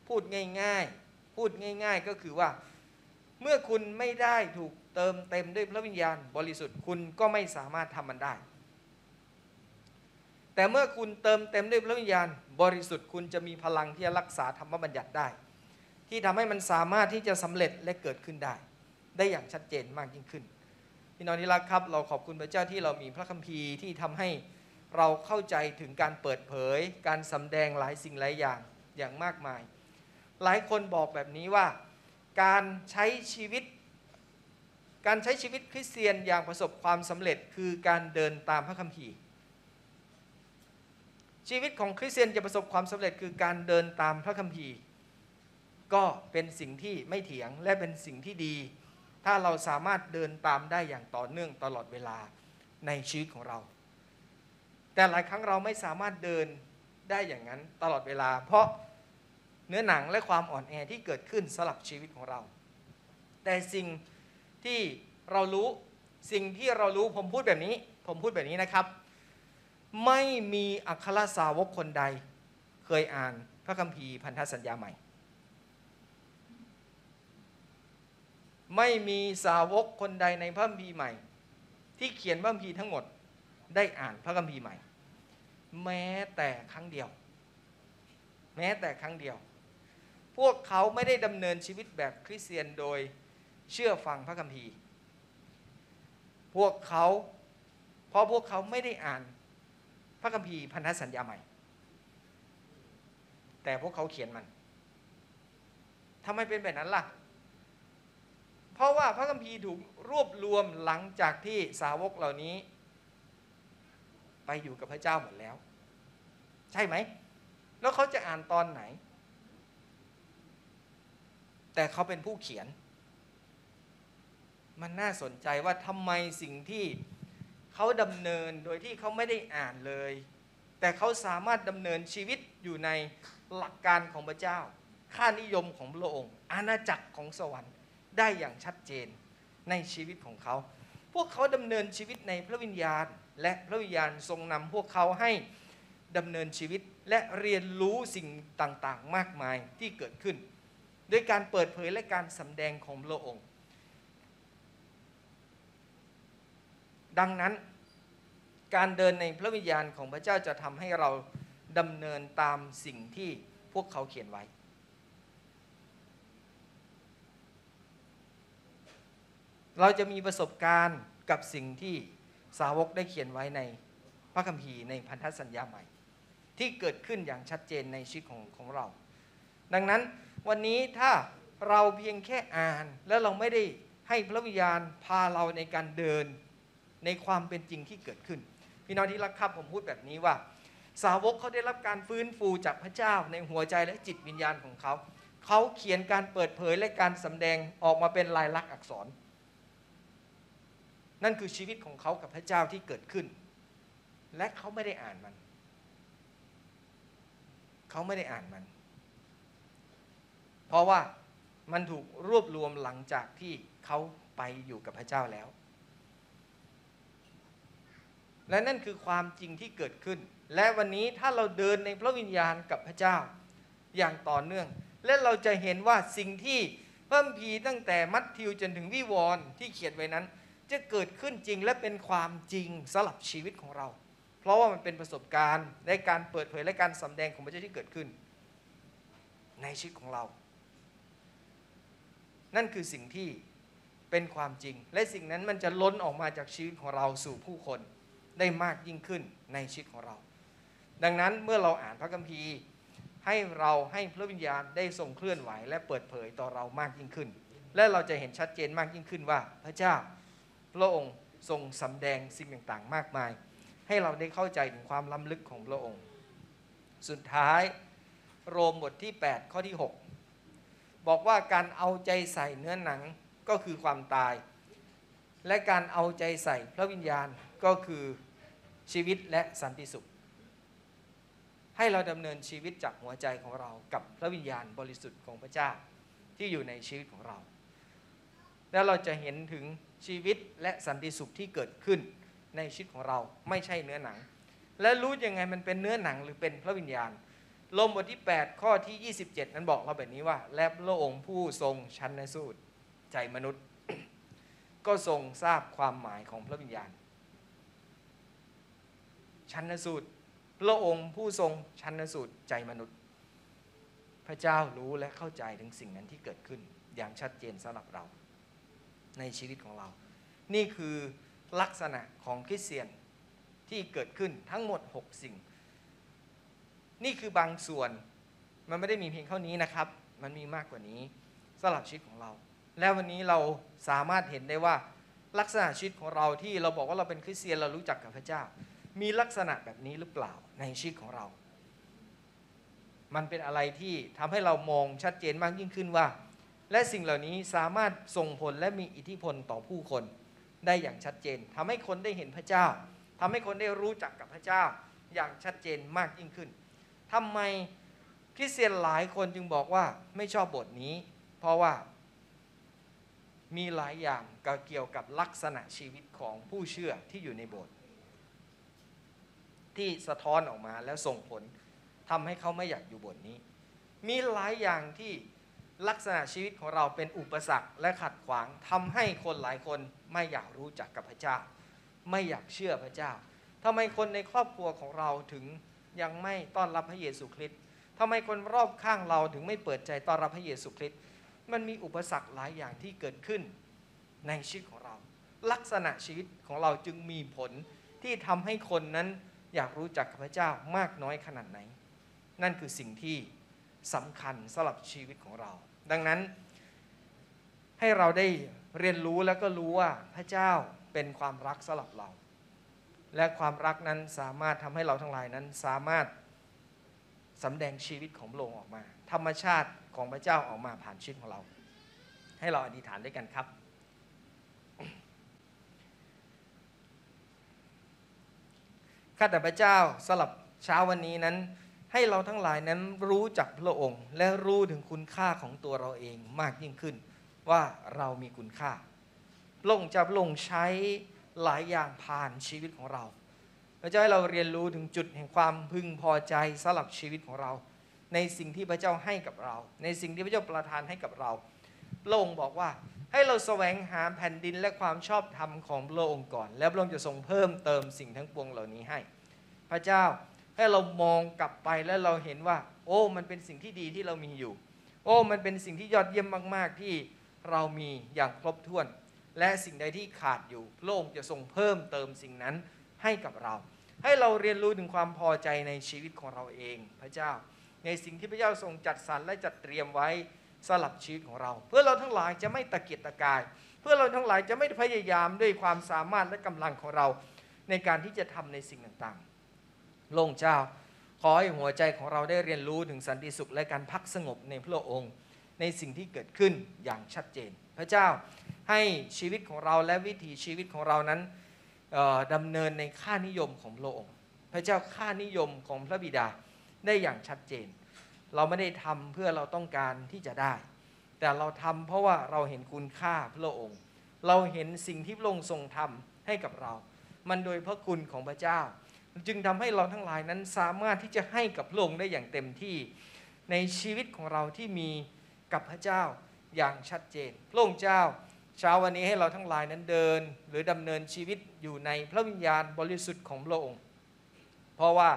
พูดง่ายๆ พูดง่าย ๆ ก็คือว่า เมื่อคุณไม่ได้ถูกเติมเต็มด้วยพระวิญญาณบริสุทธิ์คุณก็ไม่สามารถทำมันได้ แต่เมื่อคุณเติมเต็มด้วยพระวิญญาณ บริสุทธิ์คุณจะมีพลังที่จะรักษาธรรมบัญญัติได้ ที่ทำให้มันสามารถที่จะสำเร็จและเกิดขึ้นได้ ได้อย่างชัดเจนมากยิ่งขึ้นพี่น้องที่รักครับ เราขอบคุณพระเจ้าที่เรามีพระคัมภีร์ที่ทำให้เราเข้าใจถึงการเปิดเผย การสำแดงหลายสิ่งหลายอย่างอย่างมากมาย หลายคนบอกแบบนี้ว่า การใช้ชีวิต การใช้ชีวิตคริสเตียนอย่างประสบความสำเร็จคือการเดินตามพระคัมภีร์ ชีวิตของคริสเตียนจะประสบความสำเร็จคือการเดินตามพระคัมภีร์ ก็เป็นสิ่งที่ไม่เถียงและเป็นสิ่งที่ดี ถ้าเราสามารถเดินตามได้อย่างต่อเนื่องตลอดเวลาในชีวิตของเรา แต่หลายครั้งเราไม่สามารถเดินได้อย่างนั้นตลอดเวลา เพราะเนื้อหนังและความอ่อนแอที่เกิดขึ้นสลับชีวิตของเรา แต่สิ่งที่เรารู้สิ่งที่เรารู้ผมพูดแบบนี้ ผมพูดแบบนี้นะครับ ไม่มีอัครสาวกคนใด เคยอ่านพระคัมภีร์พันธสัญญาใหม่ ไม่มีสาวกคนใดในพระคัมภีร์ใหม่ ที่เขียนพระคัมภีร์ทั้งหมดได้อ่านพระคัมภีร์ใหม่ แม้แต่ครั้งเดียว แม้แต่ครั้งเดียว พวกเขาไม่ได้ดำเนินชีวิตแบบคริสเตียนโดยเชื่อฟังพระคัมภีร์ พวกเขา เพราะพวกเขาไม่ได้อ่าน ระคัมภีร์พันธสัญญาใหม่ แต่พวกเขาเขียนมันทำไมเป็นแบบนั้นล่ะ เพราะว่าพระคัมภีร์ถูกรวบรวมหลังจากที่สาวกเหล่านี้ ไปอยู่กับพระเจ้าหมดแล้ว ใช่ไหม แล้วเขาจะอ่านตอนไหน แต่เขาเป็นผู้เขียน มันน่าสนใจว่าทำไมสิ่งที่ เขาดำเนินโดยที่เขาไม่ได้อ่านเลย แต่เขาสามารถดำเนินชีวิตอยู่ในหลักการของพระเจ้า ค่านิยมของพระองค์ อาณาจักรของสวรรค์ได้อย่างชัดเจนในชีวิตของเขา พวกเขาดำเนินชีวิตในพระวิญญาณ และพระวิญญาณทรงนำพวกเขาให้ดำเนินชีวิตและเรียนรู้สิ่งต่างๆ มากมายที่เกิดขึ้น ด้วยการเปิดเผยและการสำแดงของพระองค์ ดังนั้น การเดินในพระวิญญาณของพระเจ้าจะทำให้เราดำเนินตามสิ่งที่พวกเขาเขียนไว้ เราจะมีประสบการณ์กับสิ่งที่สาวกได้เขียนไว้ในพระคัมภีร์ในพันธสัญญาใหม่ ที่เกิดขึ้นอย่างชัดเจนในชีวิตของของเรา ดังนั้นวันนี้ถ้าเราเพียงแค่อ่านแล้วเราไม่ได้ให้พระวิญญาณพาเราในการเดิน ในความเป็นจริงที่เกิดขึ้น พี่น้องที่รักครับผมพูดแบบนี้ว่า สาวกเขาได้รับการฟื้นฟูจากพระเจ้าในหัวใจและจิตวิญญาณของเขา เขาเขียนการเปิดเผยและการสำแดงออกมาเป็นลายลักษณ์อักษร นั่นคือชีวิตของเขากับพระเจ้าที่เกิดขึ้น และเขาไม่ได้อ่านมัน เขาไม่ได้อ่านมัน เพราะว่ามันถูกรวบรวมหลังจากที่เขาไปอยู่กับพระเจ้าแล้ว และนั่นคือความจริงที่เกิดขึ้น และวันนี้ถ้าเราเดินในพระวิญญาณกับพระเจ้า อย่างต่อเนื่อง และเราจะเห็นว่าสิ่งที่เพิ่มพีตั้งแต่มัทธิวจนถึงวิวรณ์ที่เขียนไว้นั้น จะเกิดขึ้นจริงและเป็นความจริงสำหรับชีวิตของเรา เพราะว่ามันเป็นประสบการณ์ในการเปิดเผยและการสำแดงของพระเจ้าที่เกิดขึ้น ในชีวิตของเรา นั่นคือสิ่งที่เป็นความจริง และสิ่งนั้นมันจะล้นออกมาจากชีวิตของเราสู่ผู้คน ได้มากยิ่งขึ้นในชีวิตของเรา ดังนั้นเมื่อเราอ่านพระคัมภีร์ ให้เราให้พระวิญญาณได้ทรงเคลื่อนไหว และเปิดเผยต่อเรามากยิ่งขึ้น และเราจะเห็นชัดเจนมากยิ่งขึ้นว่า พระเจ้าพระองค์ทรงสำแดงสิ่งต่างๆ มากมาย ให้เราได้เข้าใจถึงความล้ำลึกของพระองค์ สุดท้ายโรมบทที่ 8 ข้อที่ 6 บอกว่าการเอาใจใส่เนื้อหนังก็คือความตาย และการเอาใจใส่พระวิญญาณก็คือ ชีวิตและสันติสุข ให้เราดำเนินชีวิตจากหัวใจของเรากับพระวิญญาณบริสุทธิ์ของพระเจ้าที่อยู่ในชีวิตของเรา แล้วเราจะเห็นถึงชีวิตและสันติสุขที่เกิดขึ้นในชีวิตของเราไม่ใช่เนื้อหนัง และรู้ยังไงมันเป็นเนื้อหนังหรือเป็นพระวิญญาณลมบทที่ 8 ข้อที่ 27 นั้นบอกเราแบบนี้ว่า และพระองค์ผู้ทรงชันนสูตรใจมนุษย์ ก็ทรงทราบความหมายของพระวิญญาณ ชันสูตรพระองค์ผู้ทรงชันสูตรใจมนุษย์ พระเจ้ารู้และเข้าใจถึงสิ่งนั้นที่เกิดขึ้น อย่างชัดเจนสำหรับเรา ในชีวิตของเรา นี่คือลักษณะของคริสเตียนที่เกิดขึ้นทั้งหมด 6 สิ่ง นี่คือบางส่วนมันไม่ได้มีเพียงเท่านี้นะครับ มันมีมากกว่านี้สำหรับชีวิตของเรา และวันนี้เราสามารถเห็นได้ว่าลักษณะชีวิตของเราที่เราบอกว่าเราเป็นคริสเตียนเรารู้จักกับพระเจ้า มีลักษณะแบบนี้หรือเปล่าในชีวิตของเรา มันเป็นอะไรที่ทำให้เรามองชัดเจนมากยิ่งขึ้นว่า และสิ่งเหล่านี้สามารถส่งผลและมีอิทธิพลต่อผู้คนได้อย่างชัดเจนทำให้คนได้เห็นพระเจ้าทำให้คนได้รู้จักกับพระเจ้าอย่างชัดเจนมากยิ่งขึ้นทำไมคริสเตียนหลายคนจึงบอกว่าไม่ชอบบทนี้ เพราะว่ามีหลายอย่างเกี่ยวกับลักษณะชีวิตของผู้เชื่อที่อยู่ในโบสถ์ ที่สะท้อนออกมาแล้วส่งผลทำให้เขาไม่อยากอยู่บสถ์นี้ มีหลายอย่างที่ลักษณะชีวิตของเราเป็นอุปสรรคและขัดขวางทำให้คนหลายคนไม่อยากรู้จักกับพระเจ้า ไม่อยากเชื่อพระเจ้าทำไมคนในครอบครัวของเราถึงยังไม่ต้อนรับพระเยซูคริสต์ทำไมคนรอบข้างเราถึงไม่เปิดใจต้อนรับพระเยซูคริสต์มันมีอุปสรรคหลายอย่างที่เกิดขึ้นในชีวิตของเรา ลักษณะชีวิตของเราจึงมีผลที่ทำให้คนนั้น อยากรู้จักพระเจ้ามากน้อยขนาดไหน นั่นคือสิ่งที่สำคัญสำหรับชีวิตของเรา ดังนั้น ให้เราได้เรียนรู้แล้วก็รู้ว่าพระเจ้าเป็นความรักสำหรับเรา และความรักนั้นสามารถทำให้เราทั้งหลายนั้นสามารถสำแดงชีวิตของพระองค์ออกมา ธรรมชาติของพระเจ้าออกมาผ่านชีวิตของเรา ให้เราอธิษฐานด้วยกันครับ ข้าแต่พระเจ้าสลับเช้าวันนี้นั้น ให้เราทั้งหลายนั้นรู้จักพระองค์ และรู้ถึงคุณค่าของตัวเราเองมากยิ่งขึ้น ว่าเรามีคุณค่าพระองค์จะพระองค์ใช้หลายอย่างผ่านชีวิตของเราพระเจ้าให้เราเรียนรู้ถึงจุดแห่งความพึงพอใจสำหรับชีวิตของเรา ในสิ่งที่พระเจ้าให้กับเรา ในสิ่งที่พระเจ้าประทานให้กับเราพระองค์บอกว่า ให้เราแสวงหาแผ่นดินและความชอบธรรมของพระองค์ก่อน แล้วพระองค์จะทรงเพิ่มเติมสิ่งทั้งปวงเหล่านี้ให้ พระเจ้าให้เรามองกลับไปแล้วเราเห็นว่า โอ้ มันเป็นสิ่งที่ดีที่เรามีอยู่ โอ้ มันเป็นสิ่งที่ยอดเยี่ยมมาก ๆ ที่เรามีอย่างครบถ้วน และสิ่งใดที่ขาดอยู่พระองค์จะทรงเพิ่มเติมสิ่งนั้นให้กับเรา ให้เราเรียนรู้ถึงความพอใจในชีวิตของเราเอง พระเจ้า ในสิ่งที่พระเจ้าทรงจัดสรรและจัดเตรียมไว้ สำหรับชีวิตของเรา เพื่อเราทั้งหลายจะไม่ตะเกียกตะกาย เพื่อเราทั้งหลายจะไม่พยายามด้วยความสามารถและกำลังของเรา ในการที่จะทำในสิ่งต่างๆโลงเจ้า ขอให้หัวใจของเราได้เรียนรู้ถึงสันติสุขและการพักสงบในพระองค์ ในสิ่งที่เกิดขึ้นอย่างชัดเจน พระเจ้าให้ชีวิตของเราและวิถีชีวิตของเรานั้นดำเนินในค่านิยมของพระองค์ พระเจ้าค่านิยมของพระบิดาได้อย่างชัดเจน เราไม่ได้ทำเพื่อเราต้องการที่จะได้ แต่เราทำเพราะว่าเราเห็นคุณค่าพระองค์ เราเห็นสิ่งที่พระองค์ทรงทำให้กับเรา มันโดยพระคุณของพระเจ้า จึงทำให้เราทั้งหลายนั้นสามารถที่จะให้กับพระองค์ได้อย่างเต็มที่ ในชีวิตของเราที่มีกับพระเจ้าอย่างชัดเจน พระองค์เจ้าเช้าวันนี้ให้เราทั้งหลายนั้นเดิน หรือดำเนินชีวิตอยู่ในพระวิญญาณบริสุทธิ์ของพระองค์ เพราะว่า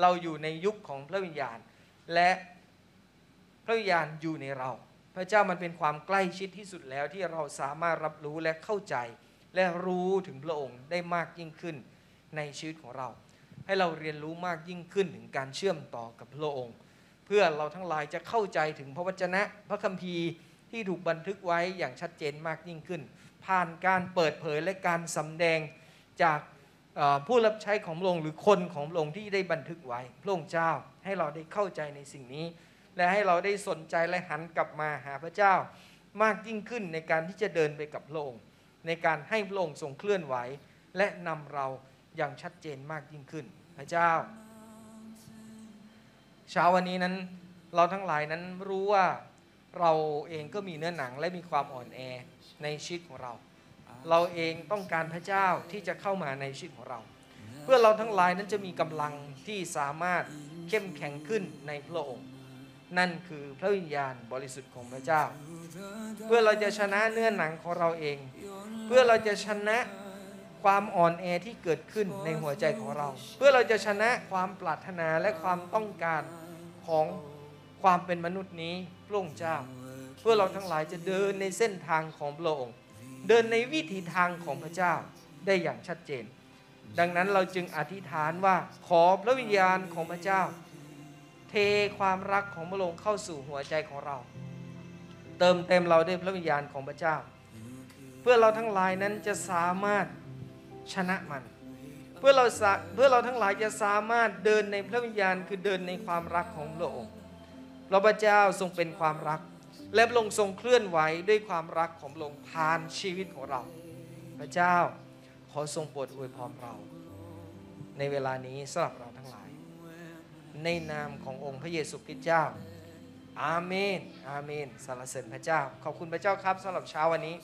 เราอยู่ในยุคของพระวิญญาณ และพระวิญญาณอยู่ในเรา พระเจ้ามันเป็นความใกล้ชิดที่สุดแล้วที่เราสามารถรับรู้และเข้าใจ และรู้ถึงพระองค์ได้มากยิ่งขึ้นในชีวิตของเรา ให้เราเรียนรู้มากยิ่งขึ้นถึงการเชื่อมต่อกับพระองค์ เพื่อเราทั้งหลายจะเข้าใจถึงพระวจนะพระคัมภีร์ที่ถูกบันทึกไว้อย่างชัดเจนมากยิ่งขึ้น ผ่านการเปิดเผยและการสำแดงจาก ผู้รับใช้ของพระองค์หรือคนของพระองค์ที่ได้บันทึกไว้พระองค์เจ้าให้เราได้เข้าใจในสิ่งนี้ และให้เราได้สนใจและหันกลับมาหาพระเจ้ามากยิ่งขึ้นในการที่จะเดินไปกับพระองค์ในการให้พระองค์ทรงเคลื่อนไหว และนำเราอย่างชัดเจนมากยิ่งขึ้น พระเจ้า เช้าวันนี้นั้นเราทั้งหลายนั้นรู้ว่าเราเองก็มีเนื้อหนังและมีความอ่อนแอในชีวิตของเรา เราเองต้องการพระเจ้าที่จะเข้ามาในชีวิตของเรา เพื่อเราทั้งหลายนั้นจะมีกำลังที่สามารถเข้มแข็งขึ้นในพระองค์ นั่นคือพระวิญญาณบริสุทธิ์ของพระเจ้า เพื่อเราจะชนะเนื้อหนังของเราเอง เพื่อเราจะชนะความอ่อนแอที่เกิดขึ้นในหัวใจของเรา เพื่อเราจะชนะความปรารถนาและความต้องการของความเป็นมนุษย์นี้พระองค์เจ้า เพื่อเราทั้งหลายจะเดินในเส้นทางของพระองค์ เดินในวิถีทางของพระเจ้าได้อย่างชัดเจน ดังนั้นเราจึงอธิษฐานว่าขอพระวิญญาณของพระเจ้า เทความรักของพระองค์เข้าสู่หัวใจของเรา เติมเต็มเราด้วยพระวิญญาณของพระเจ้า เพื่อเราทั้งหลายนั้นจะสามารถชนะมัน เพื่อเราเพื่อเราทั้งหลายจะสามารถเดินในพระวิญญาณคือเดินในความรักของพระองค์เราพระเจ้าทรงเป็นความรัก และพระองค์ทรงเคลื่อนไหวด้วยความรักของพระองค์ผ่านชีวิตของเรา พระเจ้าขอทรงโปรดอวยพรเรา ในเวลานี้สำหรับเราทั้งหลาย ในนามขององค์พระเยซูคริสต์เจ้า อาเมน อาเมนสรรเสริญพระเจ้า ขอบคุณพระเจ้าครับสำหรับเช้าวันนี้